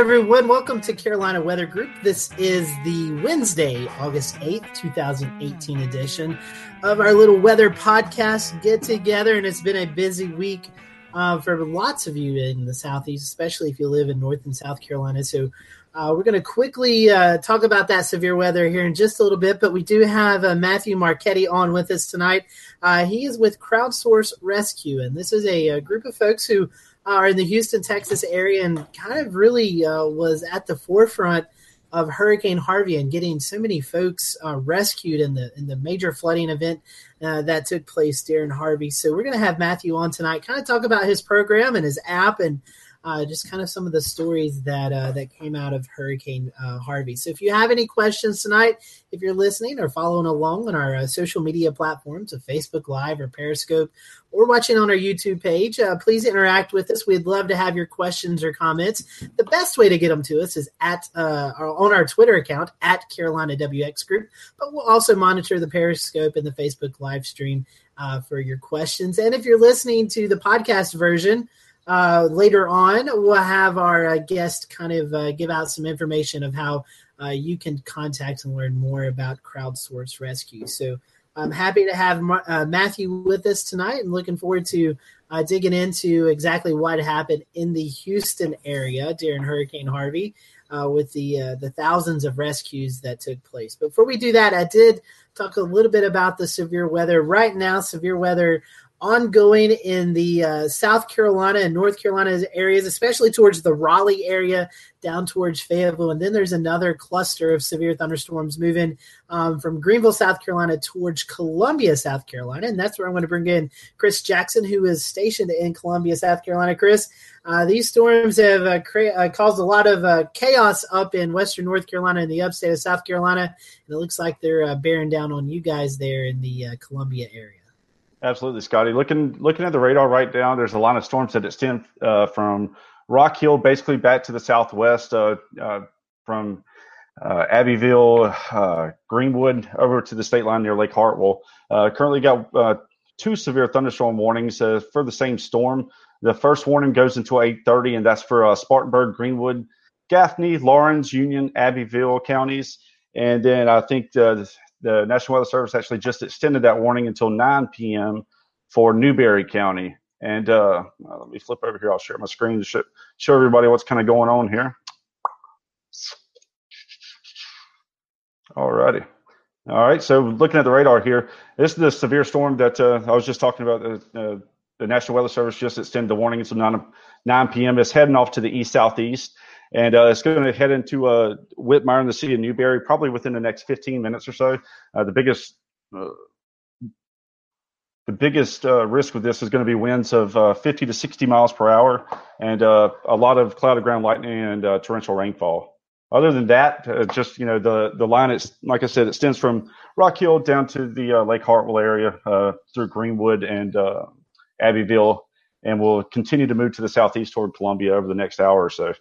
everyone. Welcome to Carolina Weather Group. This is the Wednesday, August 8th, 2018 edition of our little weather podcast get together. And it's been a busy week uh, for lots of you in the Southeast, especially if you live in North and South Carolina. So uh, we're going to quickly uh, talk about that severe weather here in just a little bit, but we do have uh, Matthew Marchetti on with us tonight. Uh, he is with Crowdsource Rescue, and this is a, a group of folks who are in the Houston, Texas area, and kind of really uh, was at the forefront of Hurricane Harvey and getting so many folks uh, rescued in the in the major flooding event uh, that took place during Harvey. So we're going to have Matthew on tonight, kind of talk about his program and his app and uh, just kind of some of the stories that uh, that came out of Hurricane uh, Harvey. So if you have any questions tonight, if you're listening or following along on our uh, social media platforms of Facebook Live or Periscope, or watching on our YouTube page, uh, please interact with us. We'd love to have your questions or comments. The best way to get them to us is at uh, on our Twitter account at Carolina WX Group, but we'll also monitor the Periscope and the Facebook live stream for your questions. And if you're listening to the podcast version, uh, later on, we'll have our uh, guest kind of uh, give out some information of how uh, you can contact and learn more about crowdsource rescue. So I'm happy to have uh, Matthew with us tonight and looking forward to uh, digging into exactly what happened in the Houston area during Hurricane Harvey with the the thousands of rescues that took place. Before we do that, I did talk a little bit about the severe weather. Right now, severe weather ongoing in the uh, South Carolina and North Carolina areas, especially towards the Raleigh area, down towards Fayetteville. And then there's another cluster of severe thunderstorms moving um, from Greenville, South Carolina, towards Columbia, South Carolina. And that's where I'm going to bring in Chris Jackson, who is stationed in Columbia, South Carolina. Chris, uh, these storms have uh, uh, caused a lot of uh, chaos up in western North Carolina and the upstate of South Carolina. And it looks like they're uh, bearing down on you guys there in the Columbia area. Absolutely, Scotty. Looking looking at the radar right now, there's a line of storms that extend uh, from Rock Hill basically back to the southwest, uh, uh, from uh, Abbeville, uh, Greenwood over to the state line near Lake Hartwell. Uh, currently got two severe thunderstorm warnings for the same storm. The first warning goes until 8:30, and that's for Spartanburg, Greenwood, Gaffney, Laurens, Union, Abbeville counties. And then I think the, the National Weather Service actually just extended that warning until 9 p.m. for Newberry County. And uh, let me flip over here. I'll share my screen to show, show everybody what's kind of going on here. All righty. All right. So looking at the radar here, this is the severe storm that uh, I was just talking about. Uh, the National Weather Service just extended the warning until 9, 9 p.m. It's heading off to the east southeast and uh, it's going to head into uh, Whitmire in the city of Newberry probably within the next 15 minutes or so. Uh, the biggest uh, the biggest uh, risk with this is going to be winds of uh, 50 to 60 miles per hour and a lot of cloud of ground lightning and torrential rainfall. Other than that, just you know the the line is like I said, it extends from Rock Hill down to the Lake Hartwell area through Greenwood and Abbeville, and will continue to move to the southeast toward Columbia over the next hour or so.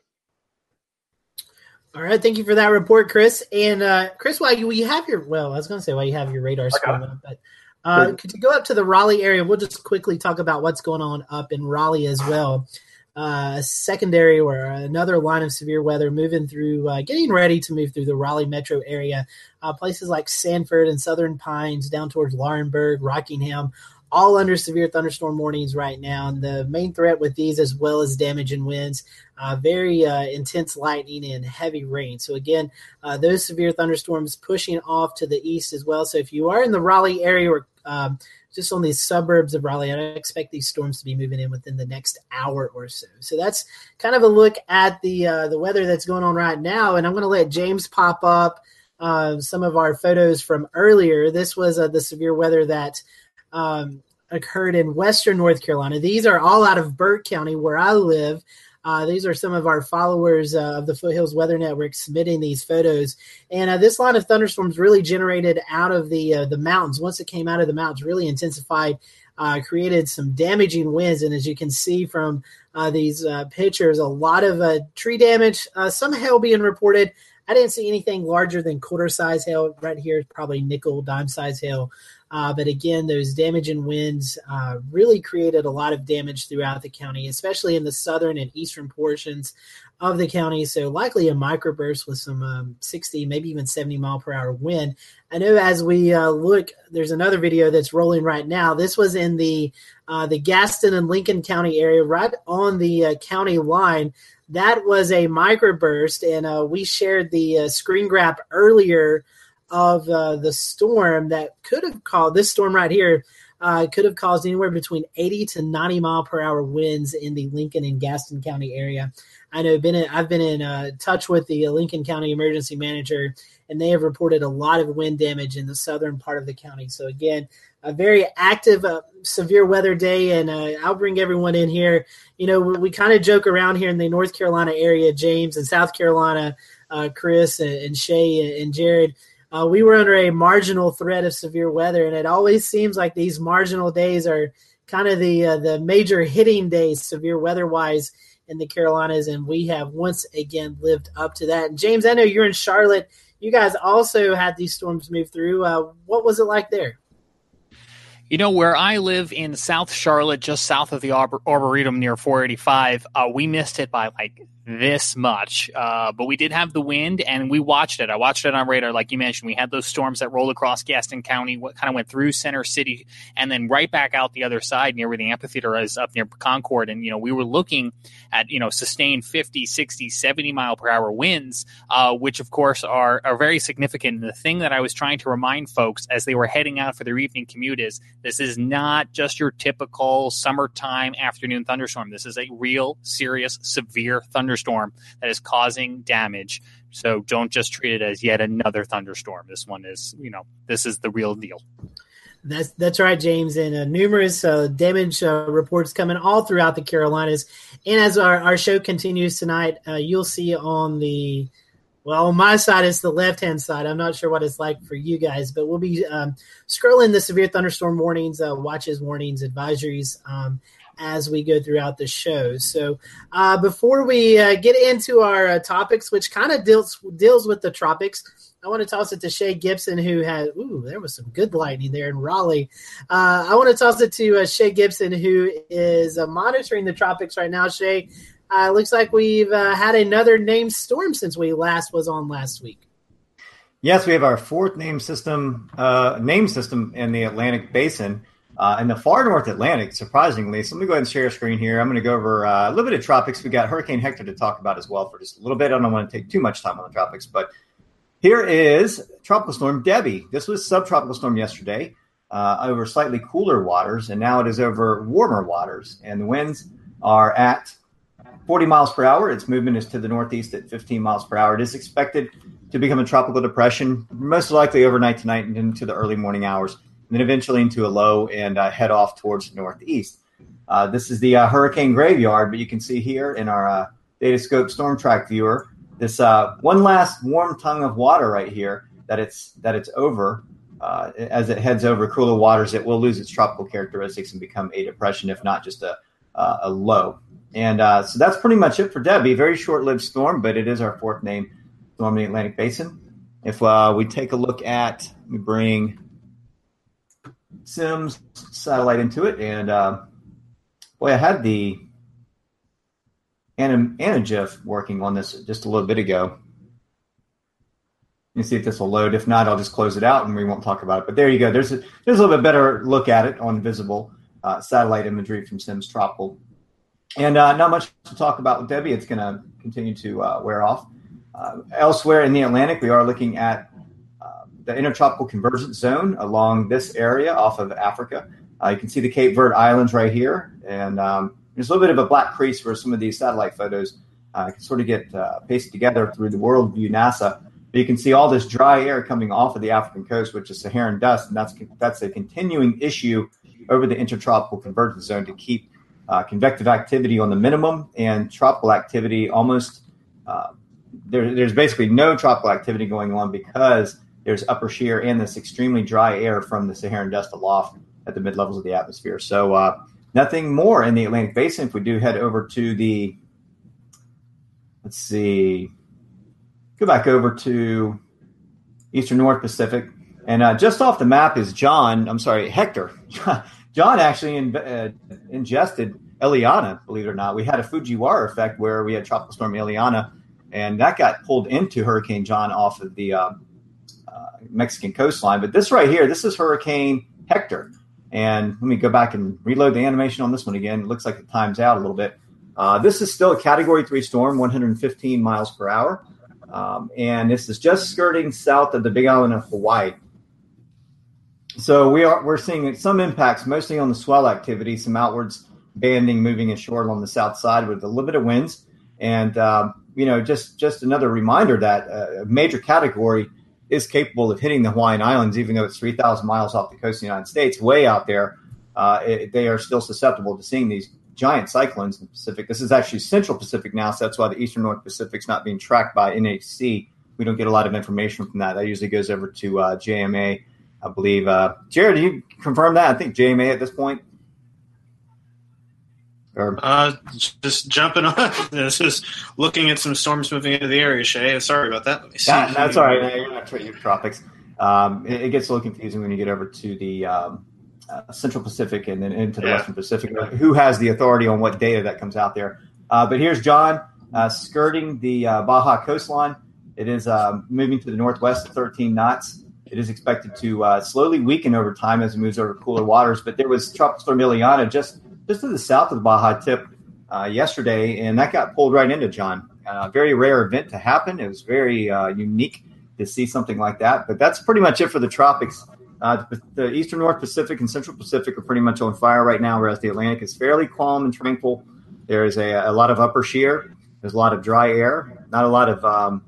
All right, thank you for that report, Chris. And uh, Chris, while you, you have your well, I was going to say while you have your radar screen up, but uh, could you go up to the Raleigh area? We'll just quickly talk about what's going on up in Raleigh as well. Uh, secondary or another line of severe weather moving through, uh, getting ready to move through the Raleigh metro area. Uh, places like Sanford and Southern Pines, down towards Laurinburg, Rockingham, all under severe thunderstorm warnings right now. And the main threat with these, as well as damage and winds, uh, very uh, intense lightning and heavy rain. So, again, uh, those severe thunderstorms pushing off to the east as well. So, if you are in the Raleigh area or um, just on these suburbs of Raleigh, I expect these storms to be moving in within the next hour or so. So that's kind of a look at the uh, the weather that's going on right now. And I'm going to let James pop up uh, some of our photos from earlier. This was uh, the severe weather that um, occurred in western North Carolina. These are all out of Burke County, where I live. Uh, these are some of our followers uh, of the Foothills Weather Network submitting these photos. And uh, this line of thunderstorms really generated out of the uh, the mountains. Once it came out of the mountains, really intensified, uh, created some damaging winds. And as you can see from uh, these pictures, a lot of tree damage, some hail being reported. I didn't see anything larger than quarter size hail right here, probably nickel dime size hail. Uh, but again, those damaging winds uh, really created a lot of damage throughout the county, especially in the southern and eastern portions of the county. So likely a microburst with some um, 60, maybe even 70 mile per hour wind. I know as we uh, look, there's another video that's rolling right now. This was in the uh, the Gaston and Lincoln County area, right on the uh, county line. That was a microburst, and uh, we shared the screen grab earlier of uh, the storm that could have caused this storm right here. Uh, could have caused anywhere between 80 to 90 mile per hour winds in the Lincoln and Gaston County area. I know been in, I've been in uh, touch with the Lincoln County emergency manager, and they have reported a lot of wind damage in the southern part of the county. So again, a very active, uh, severe weather day, and uh, I'll bring everyone in here. You know, we, we kind of joke around here in the North Carolina area, James, and South Carolina, uh, Chris and, and, Shay and Jared. Uh, we were under a marginal threat of severe weather, and it always seems like these marginal days are kind of the uh, the major hitting days, severe weather wise in the Carolinas, and we have once again lived up to that. And James, I know you're in Charlotte. You guys also had these storms move through. Uh, what was it like there? You know, where I live in South Charlotte, just south of the Arboretum near 485, uh, we missed it by like this much. Uh, but we did have the wind and we watched it. I watched it on radar, like you mentioned. We had those storms that rolled across Gaston County, what kind of went through Center City and then right back out the other side near where the amphitheater is up near Concord. And, you know, we were looking at, you know, sustained 50, 60, 70 mile per hour winds, uh, which of course are, are very significant. And the thing that I was trying to remind folks as they were heading out for their evening commute is this is not just your typical summertime afternoon thunderstorm. This is a real, serious, severe thunderstorm thunderstorm that is causing damage. So don't just treat it as yet another thunderstorm. This one is, you know, this is the real deal. That's that's right, James. And uh, numerous uh, damage uh, reports coming all throughout the Carolinas. And as our, our show continues tonight, uh, you'll see on the well, on my side is the left hand side. I'm not sure what it's like for you guys, but we'll be um, scrolling the severe thunderstorm warnings, uh, watches, warnings, advisories um, as we go throughout the show. So uh, before we uh, get into our uh, topics, which kind of deals deals with the tropics, I want to toss it to Shay Gibson, who had ooh, there was some good lightning there in Raleigh. Uh, I want to toss it to uh, Shay Gibson, who is uh, monitoring the tropics right now. Shay, looks like we've had another named storm since we last was on last week. Yes, we have our fourth name system name system in the Atlantic Basin. Uh, in the far North Atlantic, surprisingly, so let me go ahead and share a screen here. I'm going to go over uh, a little bit of tropics. We got Hurricane Hector to talk about as well for just a little bit. I don't want to take too much time on the tropics, but here is Tropical Storm Debbie. This was subtropical storm yesterday uh, over slightly cooler waters, and now it is over warmer waters. And the winds are at 40 miles per hour. Its movement is to the northeast at 15 miles per hour. It is expected to become a tropical depression, most likely overnight tonight and into the early morning hours then eventually into a low and uh, head off towards the northeast. Uh, this is the uh, hurricane graveyard, but you can see here in our uh, Datascope Storm Track viewer this uh, one last warm tongue of water right here that it's that it's over. Uh, as it heads over cooler waters, it will lose its tropical characteristics and become a depression, if not just a a low. And so that's pretty much it for Debbie. Very short-lived storm, but it is our fourth name storm in the Atlantic Basin. If we take a look at, let me bring CIMSS satellite into it, and uh, boy, I had the AnaGIF working on this just a little bit ago. You see if this will load. If not, I'll just close it out and we won't talk about it. But there you go. There's a there's a little bit better look at it on visible uh, satellite imagery from CIMSS Tropical. And uh, not much to talk about with Debbie. It's going to continue to uh, wear off. Uh, elsewhere in the Atlantic, we are looking at the intertropical convergence zone along this area off of Africa. Uh, you can see the Cape Verde Islands right here, and um, there's a little bit of a black crease where some of these satellite photos uh, can sort of get uh, pasted together through the Worldview NASA. But you can see all this dry air coming off of the African coast, which is Saharan dust, and that's that's a continuing issue over the intertropical convergence zone to keep uh, convective activity on the minimum and tropical activity almost. Uh, there, there's basically no tropical activity going on because there's upper shear and this extremely dry air from the Saharan dust aloft at the mid levels of the atmosphere. So uh, nothing more in the Atlantic Basin. If we do head over to the, let's see, go back over to Eastern North Pacific, And uh, just off the map is John. I'm sorry, Hector. John actually in, uh, ingested Ileana. Believe it or not, we had a Fujiwara effect where we had tropical storm Ileana, and that got pulled into Hurricane John off of the uh, Mexican coastline. But this right here, this is Hurricane Hector. And let me go back and reload the animation on this one again. It looks like it times out a little bit. Uh, this is still a Category Three storm, 115 miles per hour, um, and this is just skirting south of the Big Island of Hawaii. So we are we're seeing some impacts, mostly on the swell activity, some outwards banding moving ashore along the south side with a little bit of winds, and um, you know just just another reminder that uh, a major category is capable of hitting the Hawaiian Islands, even though it's three thousand miles off the coast of the United States, way out there. Uh, it, they are still susceptible to seeing these giant cyclones in the Pacific. This is actually Central Pacific now, so that's why the Eastern North Pacific's not being tracked by NHC. We don't get a lot of information from that. That usually goes over to uh, JMA I believe. Uh, Jared, do you confirm that? I think JMA at this point. Or uh, just jumping on. this is looking at some storms moving into the area. Shay, sorry about that. Let me see. That, that's all right. You're not you're tropics. Um, it, it, gets a little confusing when you get over to the um, uh, Central Pacific and then into the yeah. Western Pacific. Who has the authority on what data that comes out there? Uh, but here's John uh, skirting the uh, Baja coastline. It is um, moving to the northwest at 13 knots. It is expected to uh, slowly weaken over time as it moves over cooler waters. But there was Tropical Storm Ileana just just to the south of the Baja tip uh, yesterday, and that got pulled right into John. A uh, very rare event to happen. It was very uh, unique to see something like that. But that's pretty much it for the tropics. Uh, the, the, eastern North Pacific and Central Pacific are pretty much on fire right now, whereas the Atlantic is fairly calm and tranquil. There is a, a lot of upper shear. There's a lot of dry air, not a lot of um,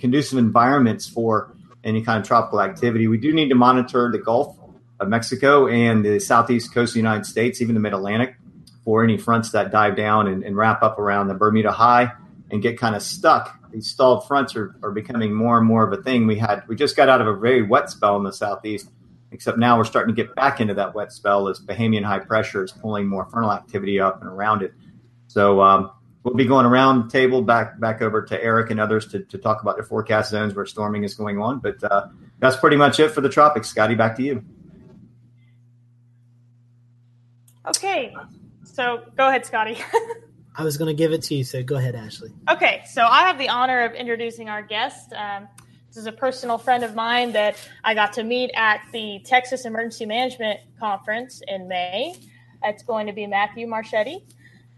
conducive environments for any kind of tropical activity. We do need to monitor the Gulf of Mexico and the southeast coast of the United States, even the mid Atlantic, for any fronts that dive down and, and, wrap up around the Bermuda High and get kind of stuck. These stalled fronts are, are becoming more and more of a thing. We had we just got out of a very wet spell in the southeast, except now we're starting to get back into that wet spell as Bahamian high pressure is pulling more frontal activity up and around it. So um, we'll be going around the table back back over to Eric and others to, to talk about their forecast zones where storming is going on. But uh, that's pretty much it for the tropics. Scotty, back to you. Okay, so go ahead, Scotty. I was going to give it to you, so go ahead, Ashley. Okay, so I have the honor of introducing our guest. Um, this is a personal friend of mine that I got to meet at the Texas Emergency Management Conference in May. It's going to be Matthew Marchetti.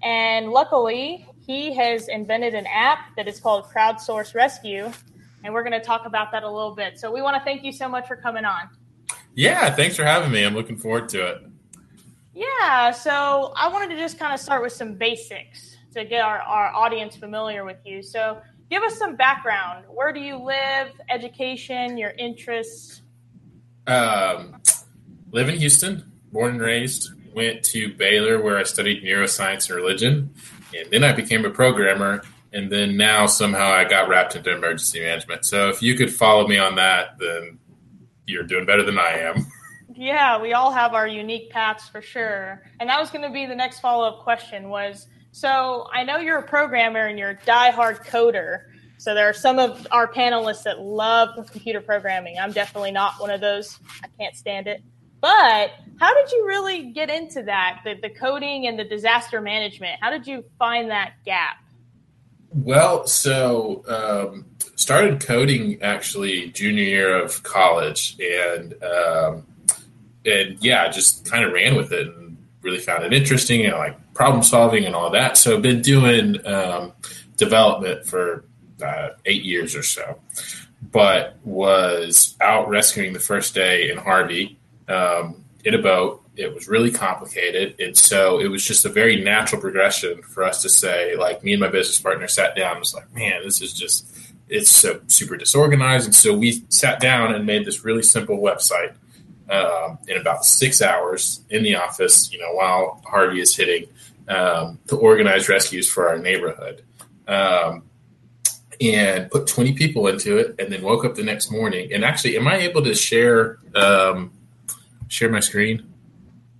And luckily, he has invented an app that is called Crowdsource Rescue, and we're going to talk about that a little bit. So we want to thank you so much for coming on. Yeah, thanks for having me. I'm looking forward to it. Yeah, so I wanted to just kind of start with some basics to get our, our audience familiar with you. So give us some background. Where do you live? Education, your interests? Um, live in Houston, born and raised. Went to Baylor where I studied neuroscience and religion and then I became a programmer, and then now somehow I got wrapped into emergency management. So if you could follow me on that, then you're doing better than I am. Yeah, we all have our unique paths for sure. And that was going to be the next follow up question was so I know you're a programmer and you're a diehard coder. So there are some of our panelists that love computer programming. I'm definitely not one of those. I can't stand it. But how did you really get into that, the, the coding and the disaster management? How did you find that gap? Well, so um, started coding actually junior year of college, and um, and yeah, just kind of ran with it and really found it interesting and like problem solving and all that. So I've been doing um, development for uh, eight years or so, but was out rescuing the first day in Harvey um, in a boat. It was really complicated. And so it was just a very natural progression for us to say, like, me and my business partner sat down and was like, man, this is just, it's so super disorganized. And so we sat down and made this really simple website um, in about six hours in the office, you know, while Harvey is hitting um, to organize rescues for our neighborhood. Um, and put 20 people into it and then woke up the next morning. And actually, am I able to share um, share my screen?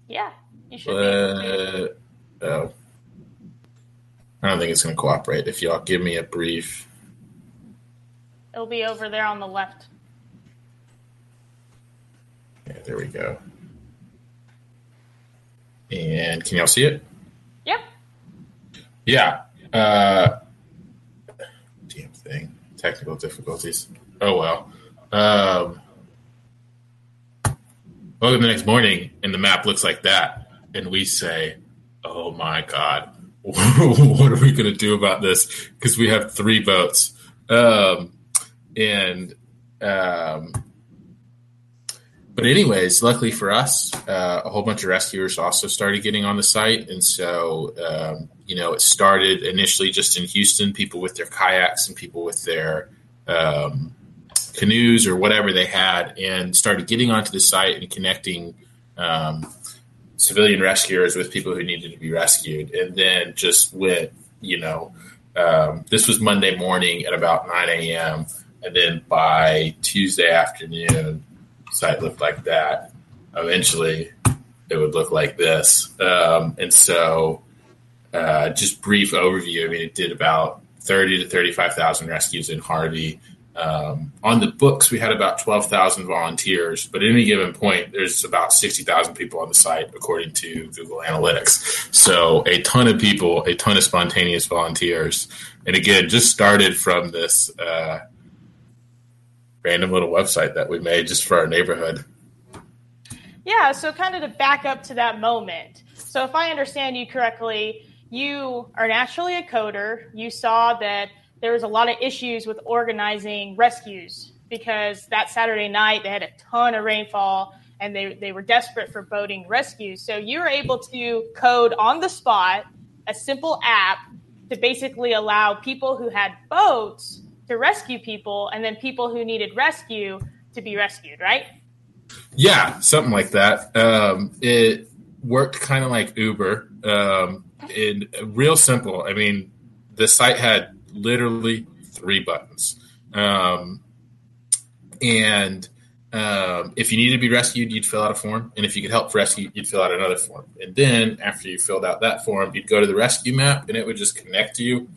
Yeah, you should. Uh, oh, I don't think it's going to cooperate. If y'all give me a brief, it'll be over there on the left. There we go. And can y'all see it? Yep. Yeah. Uh, damn thing. Technical difficulties. Oh well. Um, welcome the next morning, and the map looks like that, and we say, "Oh my god, what are we going to do about this?" Because we have three boats, um, and um, but anyways, luckily for us, uh, a whole bunch of rescuers also started getting on the site, and so um, you know it started initially just in Houston, people with their kayaks and people with their um, canoes or whatever they had, and started getting onto the site and connecting um, civilian rescuers with people who needed to be rescued, and then just went, you know, um, this was Monday morning at about nine a.m. And then by Tuesday afternoon, site looked like that. Eventually, it would look like this. Um, and so, uh, just brief overview. I mean, it did about thirty to thirty-five thousand rescues in Harvey. Um, on the books, we had about twelve thousand volunteers, but at any given point, there's about sixty thousand people on the site, according to Google Analytics. So, a ton of people, a ton of spontaneous volunteers, and again, just started from this. Uh, random little website that we made just for our neighborhood. Yeah, so kind of to back up to that moment. So if I understand you correctly, you are naturally a coder. You saw that there was a lot of issues with organizing rescues because that Saturday night they had a ton of rainfall and they, they were desperate for boating rescues. So you were able to code on the spot a simple app to basically allow people who had boats to rescue people and then people who needed rescue to be rescued, right? Yeah, something like that. Um, it worked kind of like Uber. Um, real simple. I mean, the site had literally three buttons, um, and um, if you needed to be rescued, you'd fill out a form, and if you could help rescue, you'd fill out another form. And then after you filled out that form, you'd go to the rescue map, and it would just connect you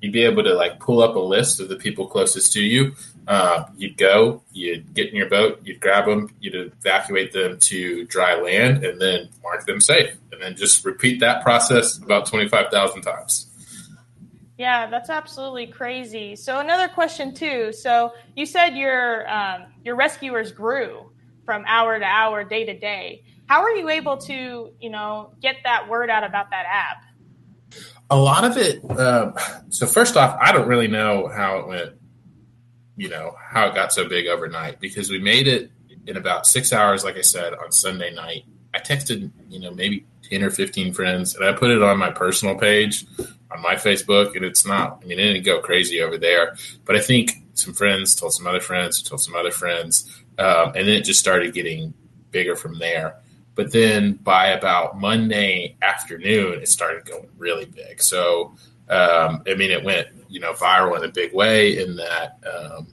you'd be able to like pull up a list of the people closest to you. Uh, you'd go, you'd get in your boat, you'd grab them, you'd evacuate them to dry land, and then mark them safe, and then just repeat that process about twenty five thousand times. Yeah, that's absolutely crazy. So another question too. So you said your um, your rescuers grew from hour to hour, day to day. How are you able to, you know, get that word out about that app? A lot of it. Uh, so first off, I don't really know how it went. You know how it got so big overnight because we made it in about six hours. Like I said on Sunday night, I texted you know maybe ten or fifteen friends, and I put it on my personal page on my Facebook, and it's not. I mean, it didn't go crazy over there, but I think some friends told some other friends, told some other friends, um, and then it just started getting bigger from there. But then by about Monday afternoon, it started going really big. So, um, I mean, it went, you know, viral in a big way in that, um,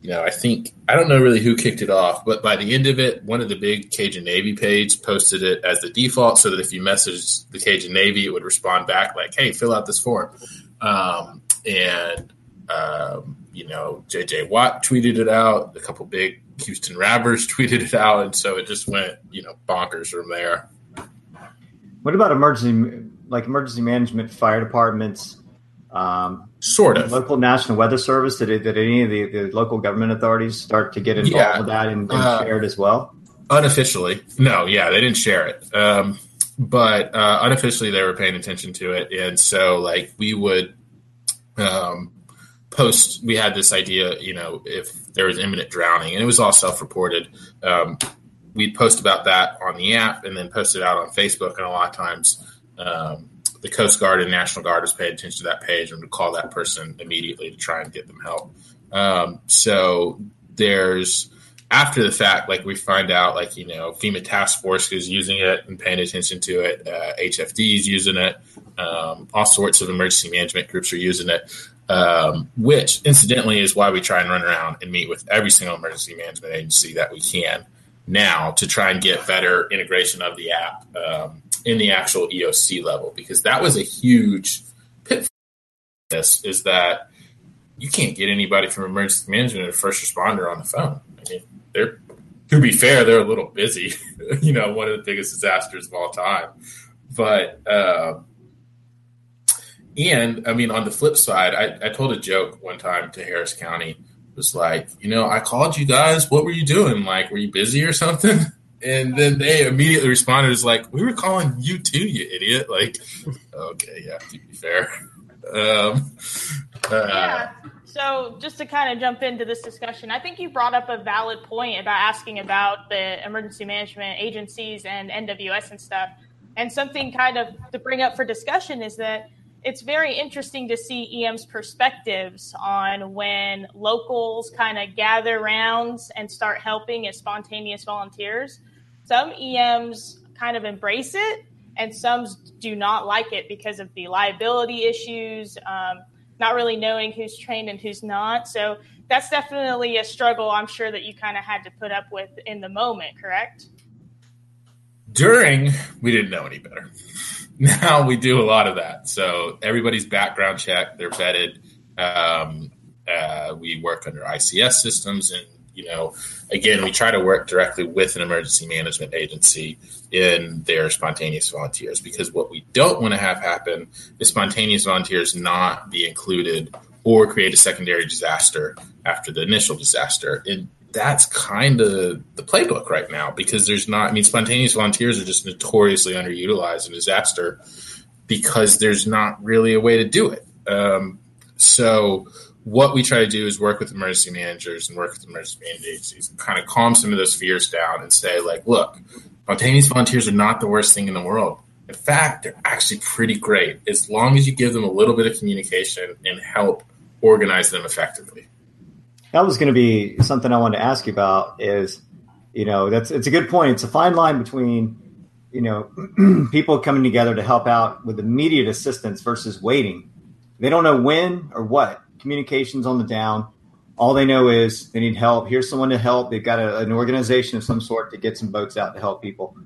you know, I think, I don't know really who kicked it off, but by the end of it, one of the big Cajun Navy page posted it as the default so that if you messaged the Cajun Navy, it would respond back like, hey, fill out this form. Um, and, um, you know, JJ Watt tweeted it out. A couple big Houston Rabbers tweeted it out, and so it just went, you know, bonkers from there. What about emergency, like emergency management, fire departments? Um, sort of local national weather service. Did, it, did any of the, the local government authorities start to get involved yeah. with that and, and uh, share it as well? Unofficially, no. Yeah, they didn't share it, um, but uh, unofficially they were paying attention to it, and so like we would. Um, post we had this idea you know if there was imminent drowning and it was all self-reported. Um, we'd post about that on the app and then post it out on facebook and a lot of times um, the coast guard and national guard was paying attention to that page and would call that person immediately to try and get them help. Um, so there's after the fact like we find out like you know fema task force is using it and paying attention to it uh, hfd is using it um, all sorts of emergency management groups are using it um, which incidentally is why we try and run around and meet with every single emergency management agency that we can now to try and get better integration of the app um, in the actual EOC level because that was a huge pitfall. This is that you can't get anybody from emergency management or first responder on the phone. I mean, they're to be fair, they're a little busy. you know, one of the biggest disasters of all time. But uh, and I mean, on the flip side, I, I told a joke one time to Harris County. It was like, you know, I called you guys. What were you doing? Like, were you busy or something? And then they immediately responded, "Is like, we were calling you too, you idiot." Like, okay, yeah, to be fair. Um, uh, yeah. So, just to kind of jump into this discussion, I think you brought up a valid point about asking about the emergency management agencies and NWS and stuff. And something kind of to bring up for discussion is that it's very interesting to see EM's perspectives on when locals kind of gather rounds and start helping as spontaneous volunteers. Some EMs kind of embrace it, and some do not like it because of the liability issues, um, not really knowing who's trained and who's not. So that's definitely a struggle I'm sure that you kind of had to put up with in the moment, correct? During, we didn't know any better. Now we do a lot of that. So everybody's background check, they're vetted. Um, uh, we work under ICS systems and you know, again, we try to work directly with an emergency management agency in their spontaneous volunteers because what we don't want to have happen is spontaneous volunteers not be included or create a secondary disaster after the initial disaster. And that's kind of the playbook right now because there's not, I mean, spontaneous volunteers are just notoriously underutilized in disaster because there's not really a way to do it. Um, so, what we try to do is work with emergency managers and work with emergency management agencies and kind of calm some of those fears down and say, like, look, spontaneous volunteers are not the worst thing in the world. In fact, they're actually pretty great as long as you give them a little bit of communication and help organize them effectively. That was going to be something I wanted to ask you about. Is you know that's it's a good point. It's a fine line between you know people coming together to help out with immediate assistance versus waiting. They don't know when or what communications on the down. All they know is they need help. Here's someone to help. They've got a, an organization of some sort to get some boats out to help people.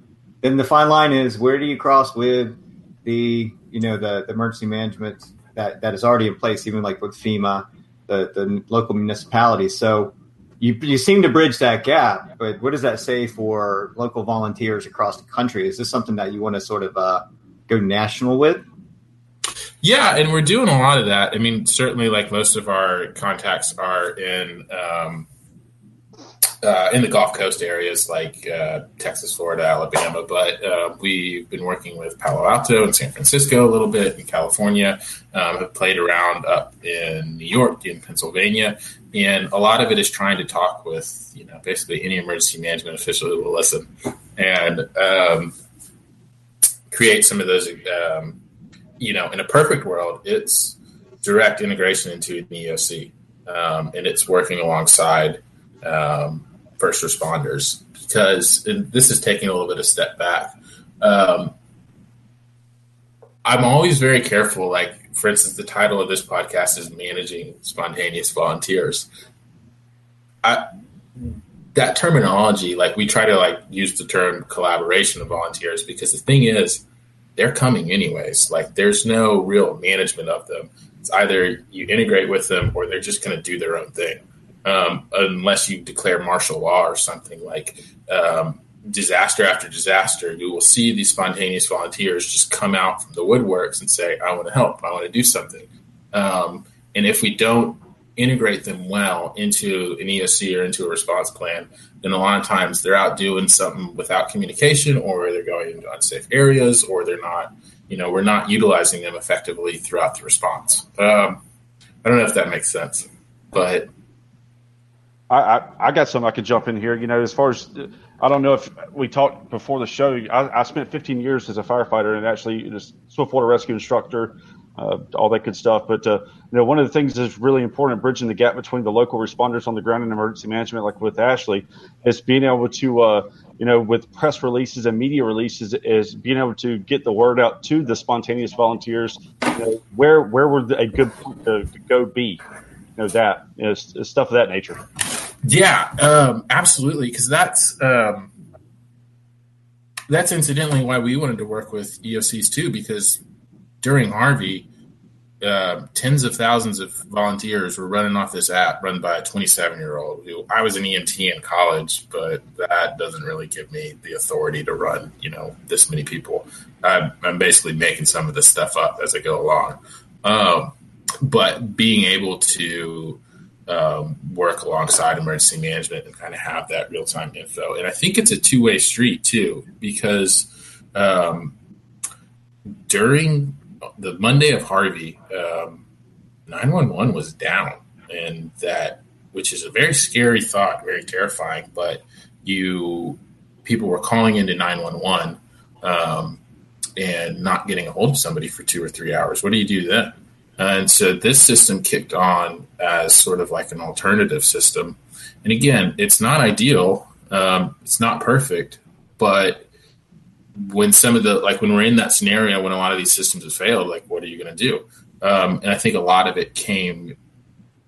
Then the fine line is where do you cross with the you know the, the emergency management that, that is already in place, even like with FEMA, the, the local municipalities. So you, you seem to bridge that gap, but what does that say for local volunteers across the country? Is this something that you want to sort of uh, go national with? Yeah, and we're doing a lot of that. I mean, certainly, like most of our contacts are in um, uh, in the Gulf Coast areas, like uh, Texas, Florida, Alabama. But uh, we've been working with Palo Alto and San Francisco a little bit in California. Um, have played around up in New York, in Pennsylvania, and a lot of it is trying to talk with you know basically any emergency management official who will listen and um, create some of those. Um, you know, in a perfect world, it's direct integration into an EOC, um, and it's working alongside um, first responders because this is taking a little bit of step back. Um, I'm always very careful. Like, for instance, the title of this podcast is "Managing Spontaneous Volunteers." I, that terminology, like we try to like use the term collaboration of volunteers because the thing is they're coming anyways. Like there's no real management of them. It's either you integrate with them or they're just going to do their own thing. Um, unless you declare martial law or something like um, disaster after disaster, you will see these spontaneous volunteers just come out from the woodworks and say, I want to help, I want to do something. Um, and if we don't integrate them well into an EOC or into a response plan, then a lot of times they're out doing something without communication or they're going into unsafe areas or they're not, you know, we're not utilizing them effectively throughout the response. Um, I don't know if that makes sense, but. I, I, I, got some I could jump in here. You know, as far as I don't know if we talked before the show. I, I spent 15 years as a firefighter and actually a swiftwater rescue instructor uh, all that good stuff. But uh, you know, one of the things that's really important, bridging the gap between the local responders on the ground and emergency management, like with Ashley, is being able to, uh, you know, with press releases and media releases, is being able to get the word out to the spontaneous volunteers. You know, where where would a good to, to go be? You know, that you know, stuff of that nature. Yeah, um, absolutely, because that's. Um, that's incidentally why we wanted to work with EOCs too, because during Harvey, uh, tens of thousands of volunteers were running off this app run by a 27 year old who I was an EMT in college, but that doesn't really give me the authority to run, you know, this many people. I'm, I'm basically making some of this stuff up as I go along. Um, but being able to um, work alongside emergency management and kind of have that real time info. And I think it's a two way street too, because um, during the Monday of Harvey, um, 911 was down, and that, which is a very scary thought, very terrifying. But you, people were calling into 911 um, and not getting a hold of somebody for two or three hours. What do you do then? And so this system kicked on as sort of like an alternative system. And again, it's not ideal, um, it's not perfect, but when some of the like when we're in that scenario when a lot of these systems have failed like what are you going to do? Um, and i think a lot of it came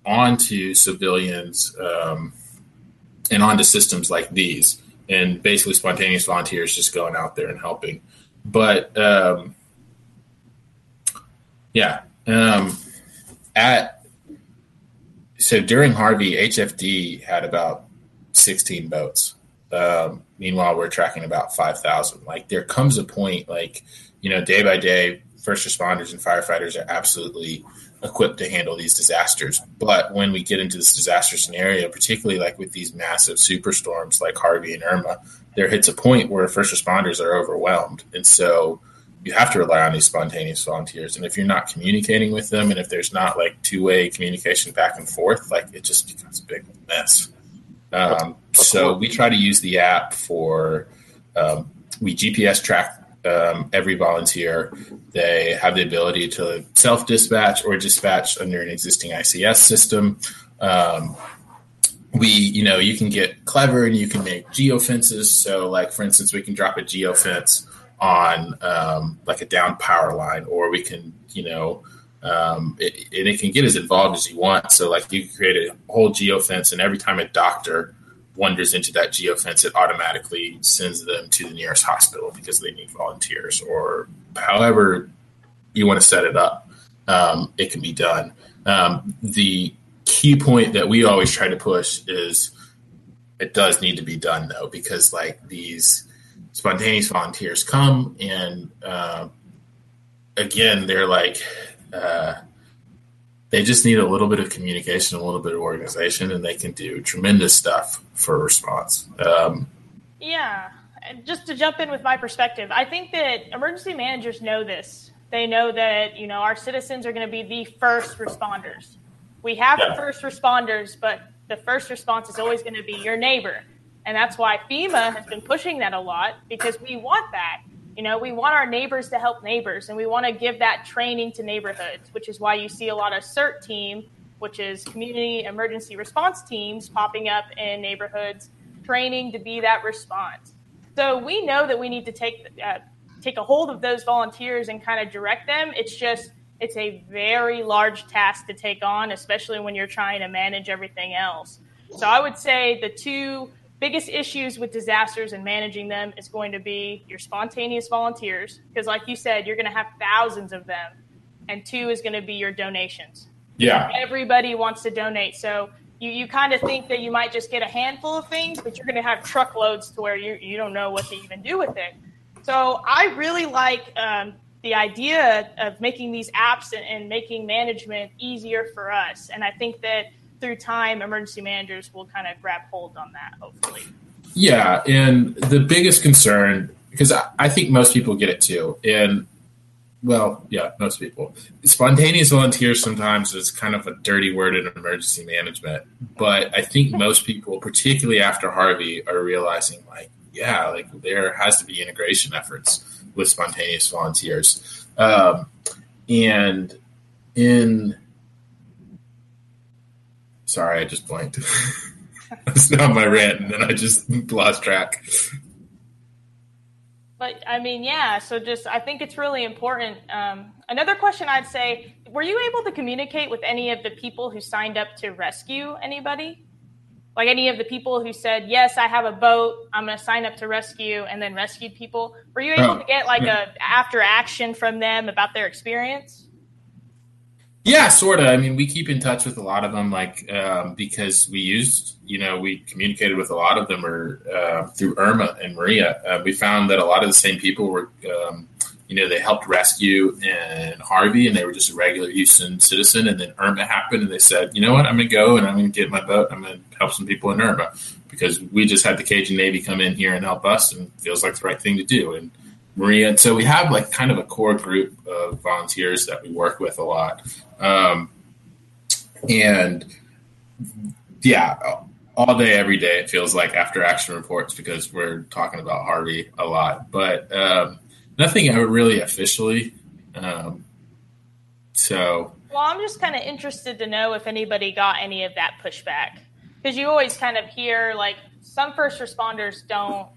onto civilians um, and onto systems like these and basically spontaneous volunteers just going out there and helping. But um, yeah um, at so during harvey hfd had about 16 boats um, meanwhile, we're tracking about 5,000. Like there comes a point, like, you know, day by day, first responders and firefighters are absolutely equipped to handle these disasters. But when we get into this disaster scenario, particularly like with these massive superstorms like Harvey and Irma, there hits a point where first responders are overwhelmed. And so you have to rely on these spontaneous volunteers. And if you're not communicating with them and if there's not like two way communication back and forth, like it just becomes a big mess. Um, so we try to use the app for um, we GPS track um, every volunteer. They have the ability to self dispatch or dispatch under an existing ICS system. Um, we, you know, you can get clever and you can make geofences. So, like for instance, we can drop a geofence on um, like a down power line, or we can, you know, um, it, and it can get as involved as you want. So, like, you create a whole geofence, and every time a doctor wanders into that geofence, it automatically sends them to the nearest hospital because they need volunteers, or however you want to set it up, um, it can be done. Um, the key point that we always try to push is it does need to be done though, because like these spontaneous volunteers come and uh, again, they're like uh, they just need a little bit of communication, a little bit of organization, and they can do tremendous stuff for response. Um, yeah, and just to jump in with my perspective, I think that emergency managers know this. They know that you know our citizens are going to be the first responders. We have yeah. first responders, but the first response is always going to be your neighbor, and that's why FEMA has been pushing that a lot because we want that. You know, we want our neighbors to help neighbors, and we want to give that training to neighborhoods, which is why you see a lot of CERT team, which is community emergency response teams, popping up in neighborhoods, training to be that response. So we know that we need to take uh, take a hold of those volunteers and kind of direct them. It's just it's a very large task to take on, especially when you're trying to manage everything else. So I would say the two biggest issues with disasters and managing them is going to be your spontaneous volunteers because like you said you're going to have thousands of them. And two is going to be your donations. Yeah. Everybody wants to donate. So you, you kind of think that you might just get a handful of things but you're going to have truckloads to where you, you don't know what to even do with it. So i really like um, the idea of making these apps and, and making management easier for us. And i think that through time, emergency managers will kind of grab hold on that, hopefully. Yeah, and the biggest concern, because I, think most people get it too, and well, yeah, most people. Spontaneous volunteers sometimes is kind of a dirty word in emergency management, but I think most people, particularly after Harvey, are realizing like, yeah, like there has to be integration efforts with spontaneous volunteers, um, and in Sorry, I just blanked. That's not my rant, and then I just lost track. But I mean, yeah. So just, I think it's really important. Um, another question I'd say: Were you able to communicate with any of the people who signed up to rescue anybody? Like any of the people who said, "Yes, I have a boat. I'm going to sign up to rescue," and then rescued people. Were you able oh, to get like yeah. a after action from them about their experience? Yeah, sort of. I mean, we keep in touch with a lot of them, like um, because we used, you know, we communicated with a lot of them or uh, through Irma and Maria. Uh, we found that a lot of the same people were, um, you know, they helped rescue in Harvey, and they were just a regular Houston citizen. And then Irma happened, and they said, you know what, I'm going to go and I'm going to get my boat. I'm going to help some people in Irma because we just had the Cajun Navy come in here and help us, and feels like the right thing to do. And Maria. And so we have like kind of a core group of volunteers that we work with a lot. Um, and yeah, all day, every day, it feels like after action reports because we're talking about Harvey a lot, but um, nothing really officially. Um, so, well, I'm just kind of interested to know if anybody got any of that pushback because you always kind of hear like some first responders don't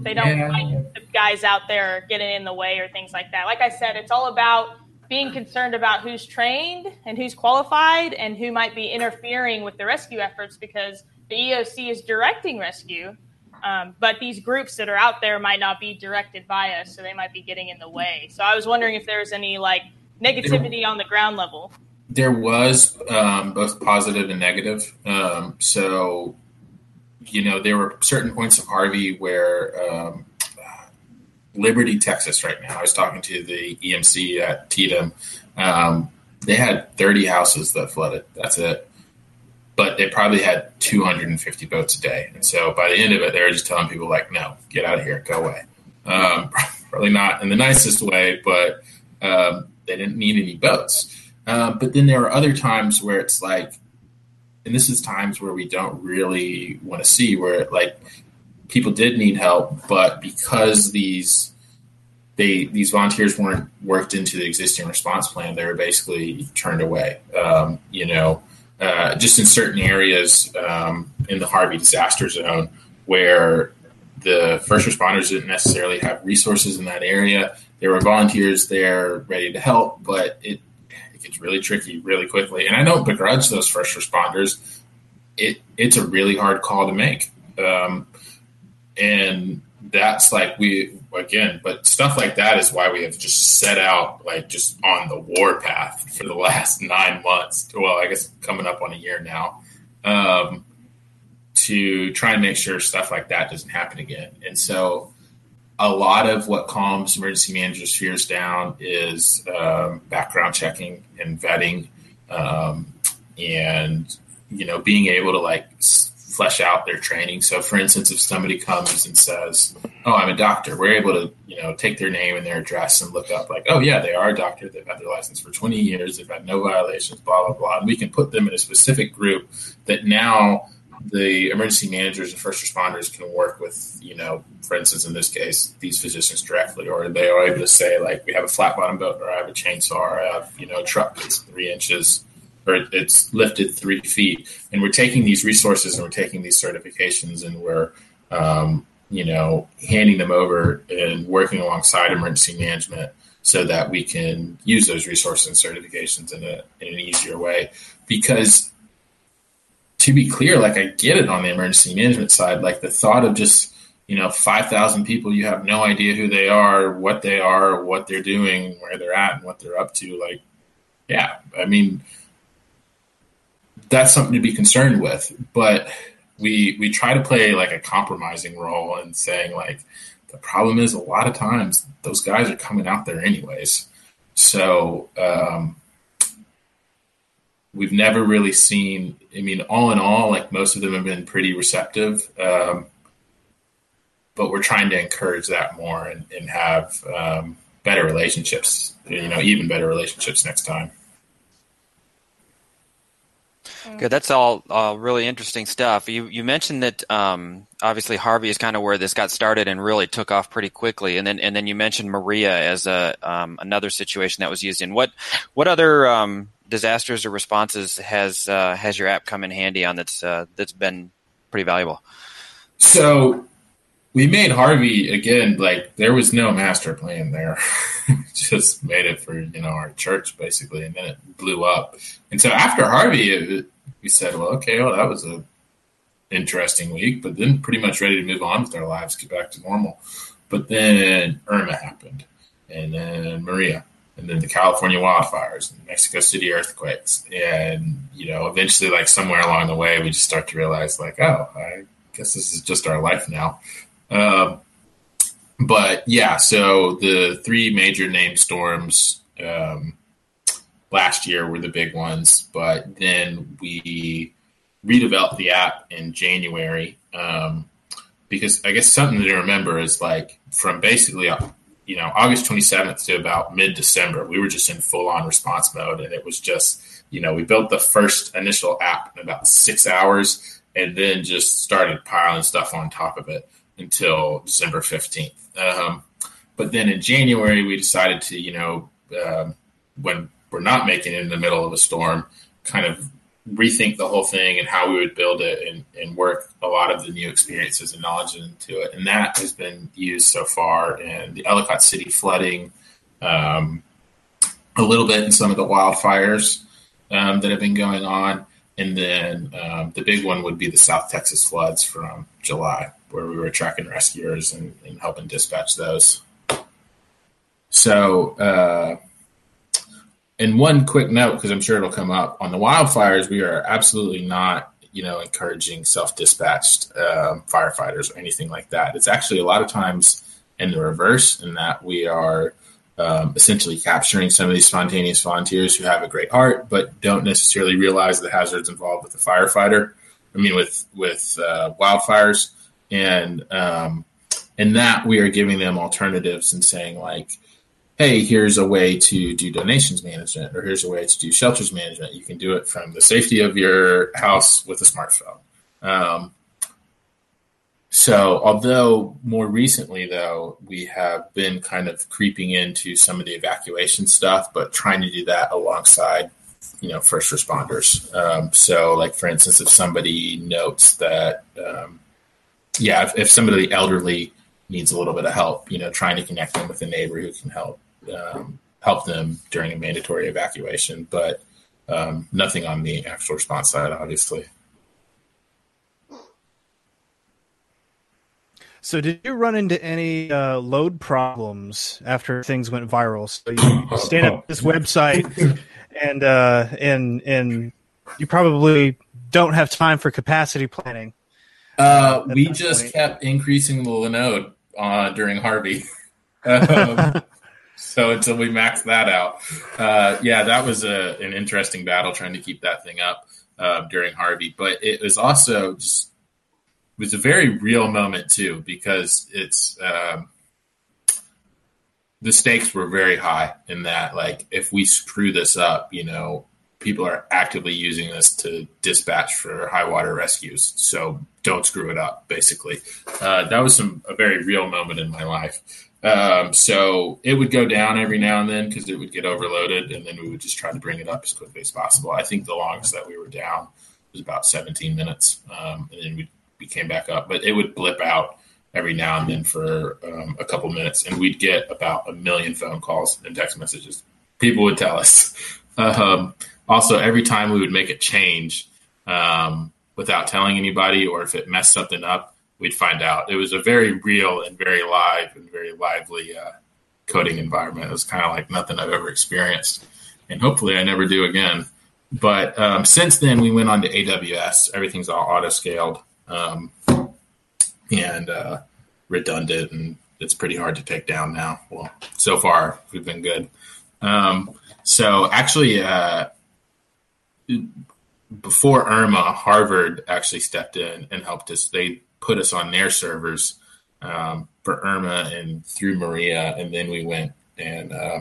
they don't yeah. like the guys out there getting in the way or things like that. Like I said, it's all about being concerned about who's trained and who's qualified and who might be interfering with the rescue efforts because the EOC is directing rescue. Um, but these groups that are out there might not be directed by us, so they might be getting in the way. So I was wondering if there was any like negativity on the ground level. There was um, both positive and negative. Um, so you know, there were certain points of Harvey where um, Liberty, Texas, right now. I was talking to the EMC at Teton. Um, they had 30 houses that flooded. That's it. But they probably had 250 boats a day. And so by the end of it, they were just telling people, like, no, get out of here, go away. Um, probably not in the nicest way, but um, they didn't need any boats. Uh, but then there are other times where it's like, and this is times where we don't really want to see where like people did need help, but because these they these volunteers weren't worked into the existing response plan, they were basically turned away. Um, you know, uh, just in certain areas um, in the Harvey disaster zone where the first responders didn't necessarily have resources in that area. There were volunteers there ready to help, but it gets really tricky really quickly. And I don't begrudge those first responders. It it's a really hard call to make, um, and that's like we again. But stuff like that is why we have just set out like just on the war path for the last nine months. Well, I guess coming up on a year now. Um, to try and make sure stuff like that doesn't happen again. And so a lot of what calms emergency managers' fears down is um, background checking and vetting, um, and you know being able to like flesh out their training. So, for instance, if somebody comes and says, "Oh, I'm a doctor," we're able to you know take their name and their address and look up like, "Oh, yeah, they are a doctor. They've had their license for 20 years. They've had no violations." Blah blah blah. And we can put them in a specific group that now the emergency managers and first responders can work with, you know, for instance, in this case, these physicians directly, or they are able to say, like, we have a flat bottom boat, or I have a chainsaw, or I have, you know, a truck that's three inches, or it's lifted three feet. And we're taking these resources and we're taking these certifications and we're, um, you know, handing them over and working alongside emergency management so that we can use those resources and certifications in, a, in an easier way. Because to be clear, like I get it on the emergency management side. Like the thought of just, you know, 5,000 people, you have no idea who they are, what they are, what they're doing, where they're at, and what they're up to. Like, yeah, I mean, that's something to be concerned with. But we we try to play like a compromising role and saying like the problem is a lot of times those guys are coming out there anyways. So um, we've never really seen. I mean, all in all, like most of them have been pretty receptive, um, but we're trying to encourage that more and, and have um, better relationships. You know, even better relationships next time. Good. That's all uh, really interesting stuff. You you mentioned that um, obviously Harvey is kind of where this got started and really took off pretty quickly, and then and then you mentioned Maria as a um, another situation that was used in what what other um, disasters or responses has uh, has your app come in handy on that's uh, that's been pretty valuable? So we made Harvey again. Like there was no master plan there. Just made it for you know our church basically, and then it blew up. And so after Harvey, it, we said, well, okay, well that was a interesting week, but then pretty much ready to move on with our lives, get back to normal. But then Irma happened, and then Maria, and then the California wildfires, and Mexico City earthquakes, and you know, eventually, like somewhere along the way, we just start to realize, like, oh, I guess this is just our life now. Um, but yeah, so the three major named storms um, last year were the big ones, but then we redeveloped the app in January um, because I guess something to remember is like from basically you know August 27th to about mid December, we were just in full on response mode, and it was just you know we built the first initial app in about six hours, and then just started piling stuff on top of it until December 15th. Um, but then in January, we decided to you know um, when we're not making it in the middle of a storm, kind of rethink the whole thing and how we would build it and, and work a lot of the new experiences and knowledge into it. And that has been used so far in the Ellicott City flooding, um, a little bit in some of the wildfires um, that have been going on. And then um, the big one would be the South Texas floods from July, where we were tracking rescuers and, and helping dispatch those. So, uh, and one quick note, because I'm sure it'll come up on the wildfires, we are absolutely not, you know, encouraging self-dispatched um, firefighters or anything like that. It's actually a lot of times in the reverse, in that we are um, essentially capturing some of these spontaneous volunteers who have a great heart but don't necessarily realize the hazards involved with the firefighter. I mean, with with uh, wildfires, and um, in that we are giving them alternatives and saying like hey, here's a way to do donations management, or here's a way to do shelters management. You can do it from the safety of your house with a smartphone. Um, so, although more recently, though, we have been kind of creeping into some of the evacuation stuff, but trying to do that alongside, you know, first responders. Um, so, like for instance, if somebody notes that, um, yeah, if, if somebody elderly needs a little bit of help, you know, trying to connect them with a neighbor who can help um, help them during a mandatory evacuation, but um, nothing on the actual response side, obviously. So, did you run into any uh, load problems after things went viral? So you stand up this website, and uh, and and you probably don't have time for capacity planning. Uh, we just point. kept increasing the Linode uh, during Harvey. um, so until we max that out, uh, yeah, that was a, an interesting battle trying to keep that thing up uh, during Harvey. But it was also just it was a very real moment too because it's um, the stakes were very high in that like if we screw this up, you know, people are actively using this to dispatch for high water rescues. So don't screw it up. Basically, uh, that was some a very real moment in my life. Um, so it would go down every now and then because it would get overloaded, and then we would just try to bring it up as quickly as possible. I think the longest that we were down was about 17 minutes, um, and then we, we came back up. But it would blip out every now and then for um, a couple minutes, and we'd get about a million phone calls and text messages. People would tell us. Um, also, every time we would make a change um, without telling anybody, or if it messed something up, we'd find out. It was a very real and very live and very lively uh, coding environment. It was kind of like nothing I've ever experienced, and hopefully I never do again. But um, since then, we went on to AWS. Everything's all auto scaled um, and uh, redundant, and it's pretty hard to take down now. Well, so far we've been good. Um, so actually, uh, before Irma, Harvard actually stepped in and helped us. They put us on their servers um, for Irma and through Maria, and then we went and uh,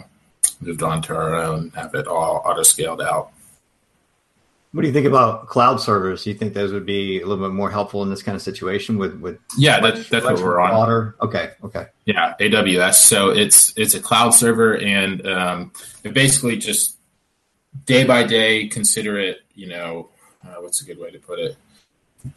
moved on to our own, have it all auto scaled out. What do you think about cloud servers? Do you think those would be a little bit more helpful in this kind of situation with with? Yeah, that, that's what we're on. Water. Okay. Okay. Yeah, AWS. So it's it's a cloud server, and um, it basically just day by day consider it. You know, uh, what's a good way to put it?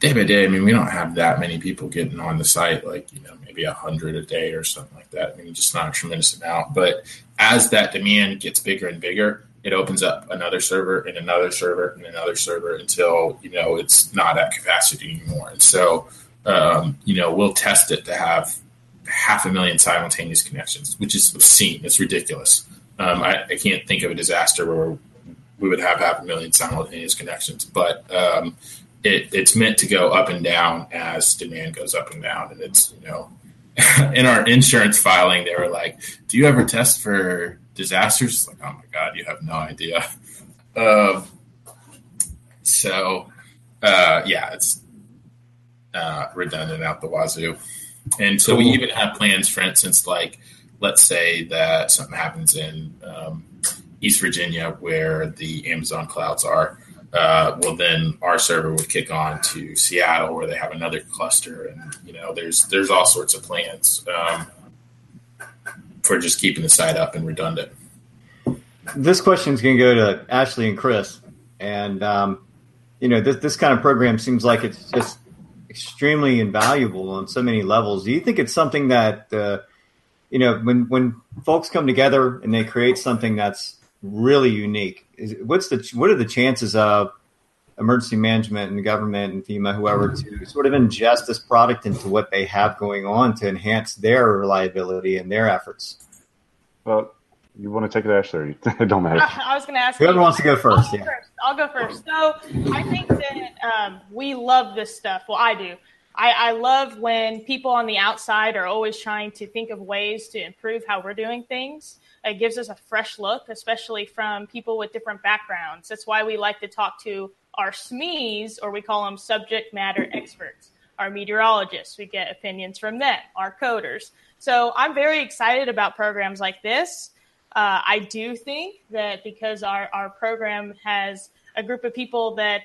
Day by day, I mean, we don't have that many people getting on the site, like, you know, maybe a hundred a day or something like that. I mean, just not a tremendous amount. But as that demand gets bigger and bigger, it opens up another server and another server and another server until, you know, it's not at capacity anymore. And so, um, you know, we'll test it to have half a million simultaneous connections, which is obscene. It's ridiculous. Um, I, I, can't think of a disaster where we would have half a million simultaneous connections, but um, it, it's meant to go up and down as demand goes up and down. And it's, you know, in our insurance filing, they were like, do you ever test for disasters? It's like, oh my God, you have no idea. Um, so, uh, yeah, it's uh, redundant out the wazoo. And so we even have plans, for instance, like let's say that something happens in um, East Virginia where the Amazon clouds are. Uh, well, then our server would kick on to Seattle where they have another cluster, and you know, there's there's all sorts of plans um, for just keeping the site up and redundant. This question is going to go to Ashley and Chris, and um, you know, this this kind of program seems like it's just extremely invaluable on so many levels. Do you think it's something that uh, you know when when folks come together and they create something that's really unique? Is, what's the what are the chances of emergency management and government and FEMA, whoever, to sort of ingest this product into what they have going on to enhance their reliability and their efforts? Well, you want to take it, Ashley? it don't matter. I was going to ask whoever you, wants to go 1st I'll, yeah. first. I'll go first. So I think that um, we love this stuff. Well, I do. I, I love when people on the outside are always trying to think of ways to improve how we're doing things. It gives us a fresh look, especially from people with different backgrounds. That's why we like to talk to our SMEs, or we call them subject matter experts, our meteorologists. We get opinions from them, our coders. So I'm very excited about programs like this. Uh, I do think that because our, our program has a group of people that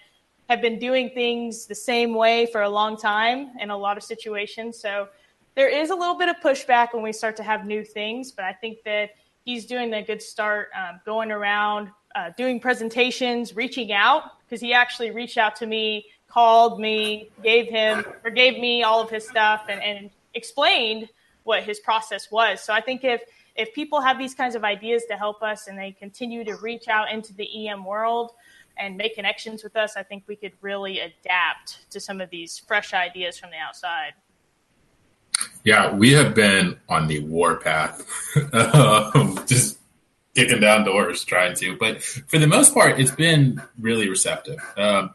have been doing things the same way for a long time in a lot of situations. So there is a little bit of pushback when we start to have new things, but I think that he's doing a good start um, going around, uh, doing presentations, reaching out, because he actually reached out to me, called me, gave him or gave me all of his stuff and, and explained what his process was. So I think if if people have these kinds of ideas to help us and they continue to reach out into the EM world and make connections with us, I think we could really adapt to some of these fresh ideas from the outside. Yeah, we have been on the warpath, um, just kicking down doors trying to. But for the most part, it's been really receptive. Um,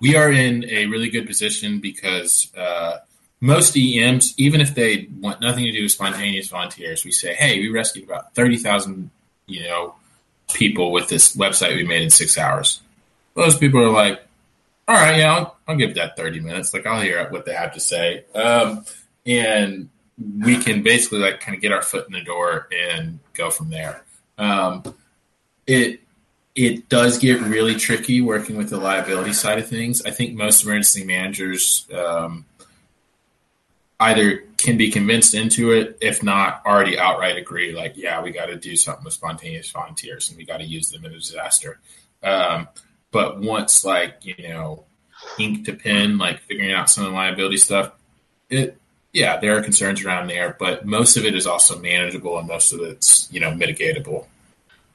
we are in a really good position because uh, most EMs, even if they want nothing to do with spontaneous volunteers, we say, "Hey, we rescued about thirty thousand, you know, people with this website we made in six hours." Those people are like, "All right, yeah, I'll, I'll give that thirty minutes. Like, I'll hear what they have to say," um, and we can basically like kind of get our foot in the door and go from there. Um, it it does get really tricky working with the liability side of things. I think most emergency managers. Um, either can be convinced into it, if not already outright agree, like, yeah, we got to do something with spontaneous volunteers and we got to use them in a disaster. Um, but once, like, you know, ink to pen, like figuring out some of the liability stuff, it, yeah, there are concerns around there, but most of it is also manageable and most of it's, you know, mitigatable.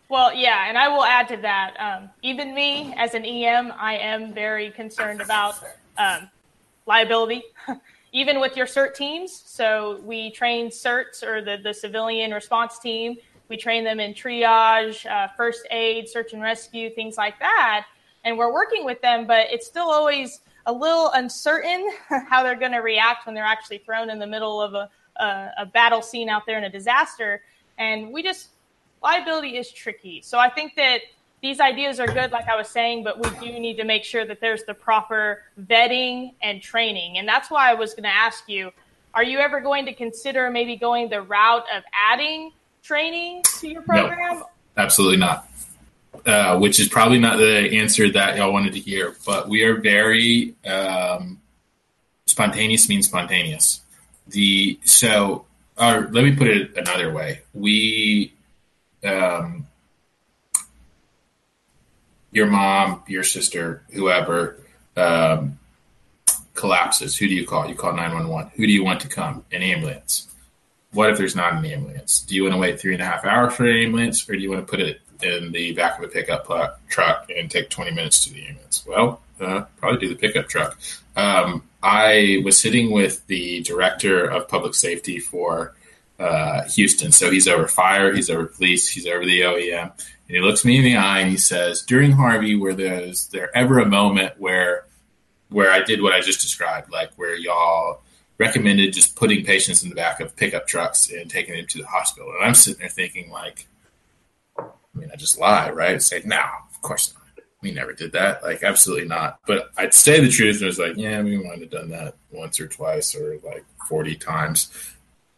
Well, yeah, and I will add to that. Um, even me, as an EM, I am very concerned about um, liability. even with your CERT teams. So we train CERTs or the, the civilian response team. We train them in triage, uh, first aid, search and rescue, things like that. And we're working with them, but it's still always a little uncertain how they're going to react when they're actually thrown in the middle of a, a, a battle scene out there in a disaster. And we just, liability is tricky. So I think that these ideas are good, like I was saying, but we do need to make sure that there's the proper vetting and training. And that's why I was going to ask you are you ever going to consider maybe going the route of adding training to your program? No, absolutely not. Uh, which is probably not the answer that y'all wanted to hear, but we are very um, spontaneous means spontaneous. The so, uh, let me put it another way. We um, your mom, your sister, whoever um, collapses, who do you call? You call 911. Who do you want to come? An ambulance. What if there's not an ambulance? Do you want to wait three and a half hours for an ambulance, or do you want to put it in the back of a pickup truck and take 20 minutes to the ambulance? Well, uh, probably do the pickup truck. Um, I was sitting with the director of public safety for uh, Houston. So he's over fire, he's over police, he's over the OEM. And he looks me in the eye and he says, "During Harvey, were there's there ever a moment where where I did what I just described, like where y'all recommended just putting patients in the back of pickup trucks and taking them to the hospital?" And I'm sitting there thinking, like, I mean, I just lie, right? Say, no, of course not. We never did that. Like, absolutely not. But I'd say the truth and it was like, yeah, we might have done that once or twice or like 40 times.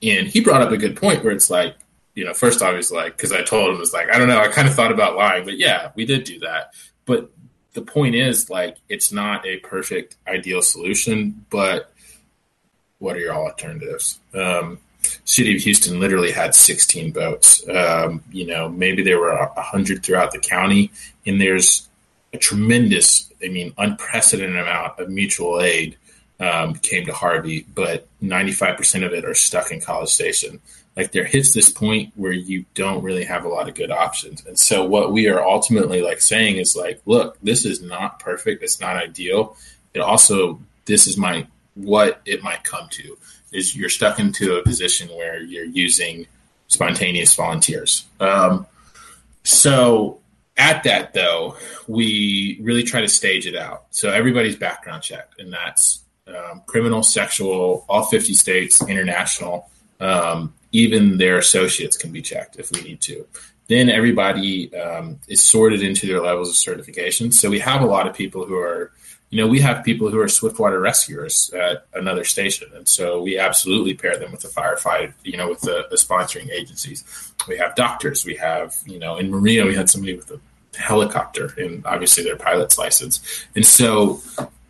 And he brought up a good point where it's like, you know, first I was like, because I told him, it was like, I don't know, I kind of thought about lying, but yeah, we did do that. But the point is, like, it's not a perfect, ideal solution, but what are your alternatives? Um, City of Houston literally had 16 boats. Um, you know, maybe there were 100 throughout the county, and there's a tremendous, I mean, unprecedented amount of mutual aid um, came to Harvey, but 95% of it are stuck in College Station. Like there hits this point where you don't really have a lot of good options. And so what we are ultimately like saying is like, look, this is not perfect. It's not ideal. It also, this is my, what it might come to is you're stuck into a position where you're using spontaneous volunteers. Um, so at that though, we really try to stage it out. So everybody's background checked, and that's um, criminal, sexual, all 50 states, international. Um, even their associates can be checked if we need to. Then everybody um, is sorted into their levels of certification. So we have a lot of people who are you know, we have people who are swiftwater rescuers at another station, and so we absolutely pair them with the firefighter, you know, with the, the sponsoring agencies. We have doctors. We have, you know, in Maria, we had somebody with a helicopter and obviously their pilot's license. And so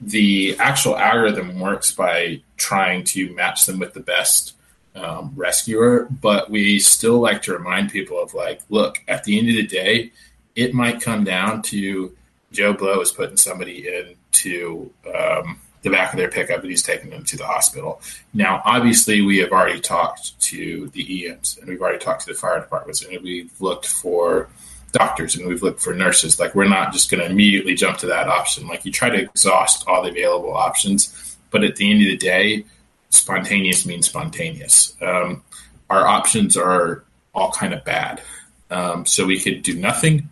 the actual algorithm works by trying to match them with the best um, rescuer, but we still like to remind people of like, look, at the end of the day, it might come down to Joe Blow is putting somebody in to um, the back of their pickup and he's taking them to the hospital. Now, obviously, we have already talked to the EMs and we've already talked to the fire departments and we've looked for doctors and we've looked for nurses. Like, we're not just going to immediately jump to that option. Like, you try to exhaust all the available options, but at the end of the day, spontaneous means spontaneous. Um, our options are all kind of bad. Um, so we could do nothing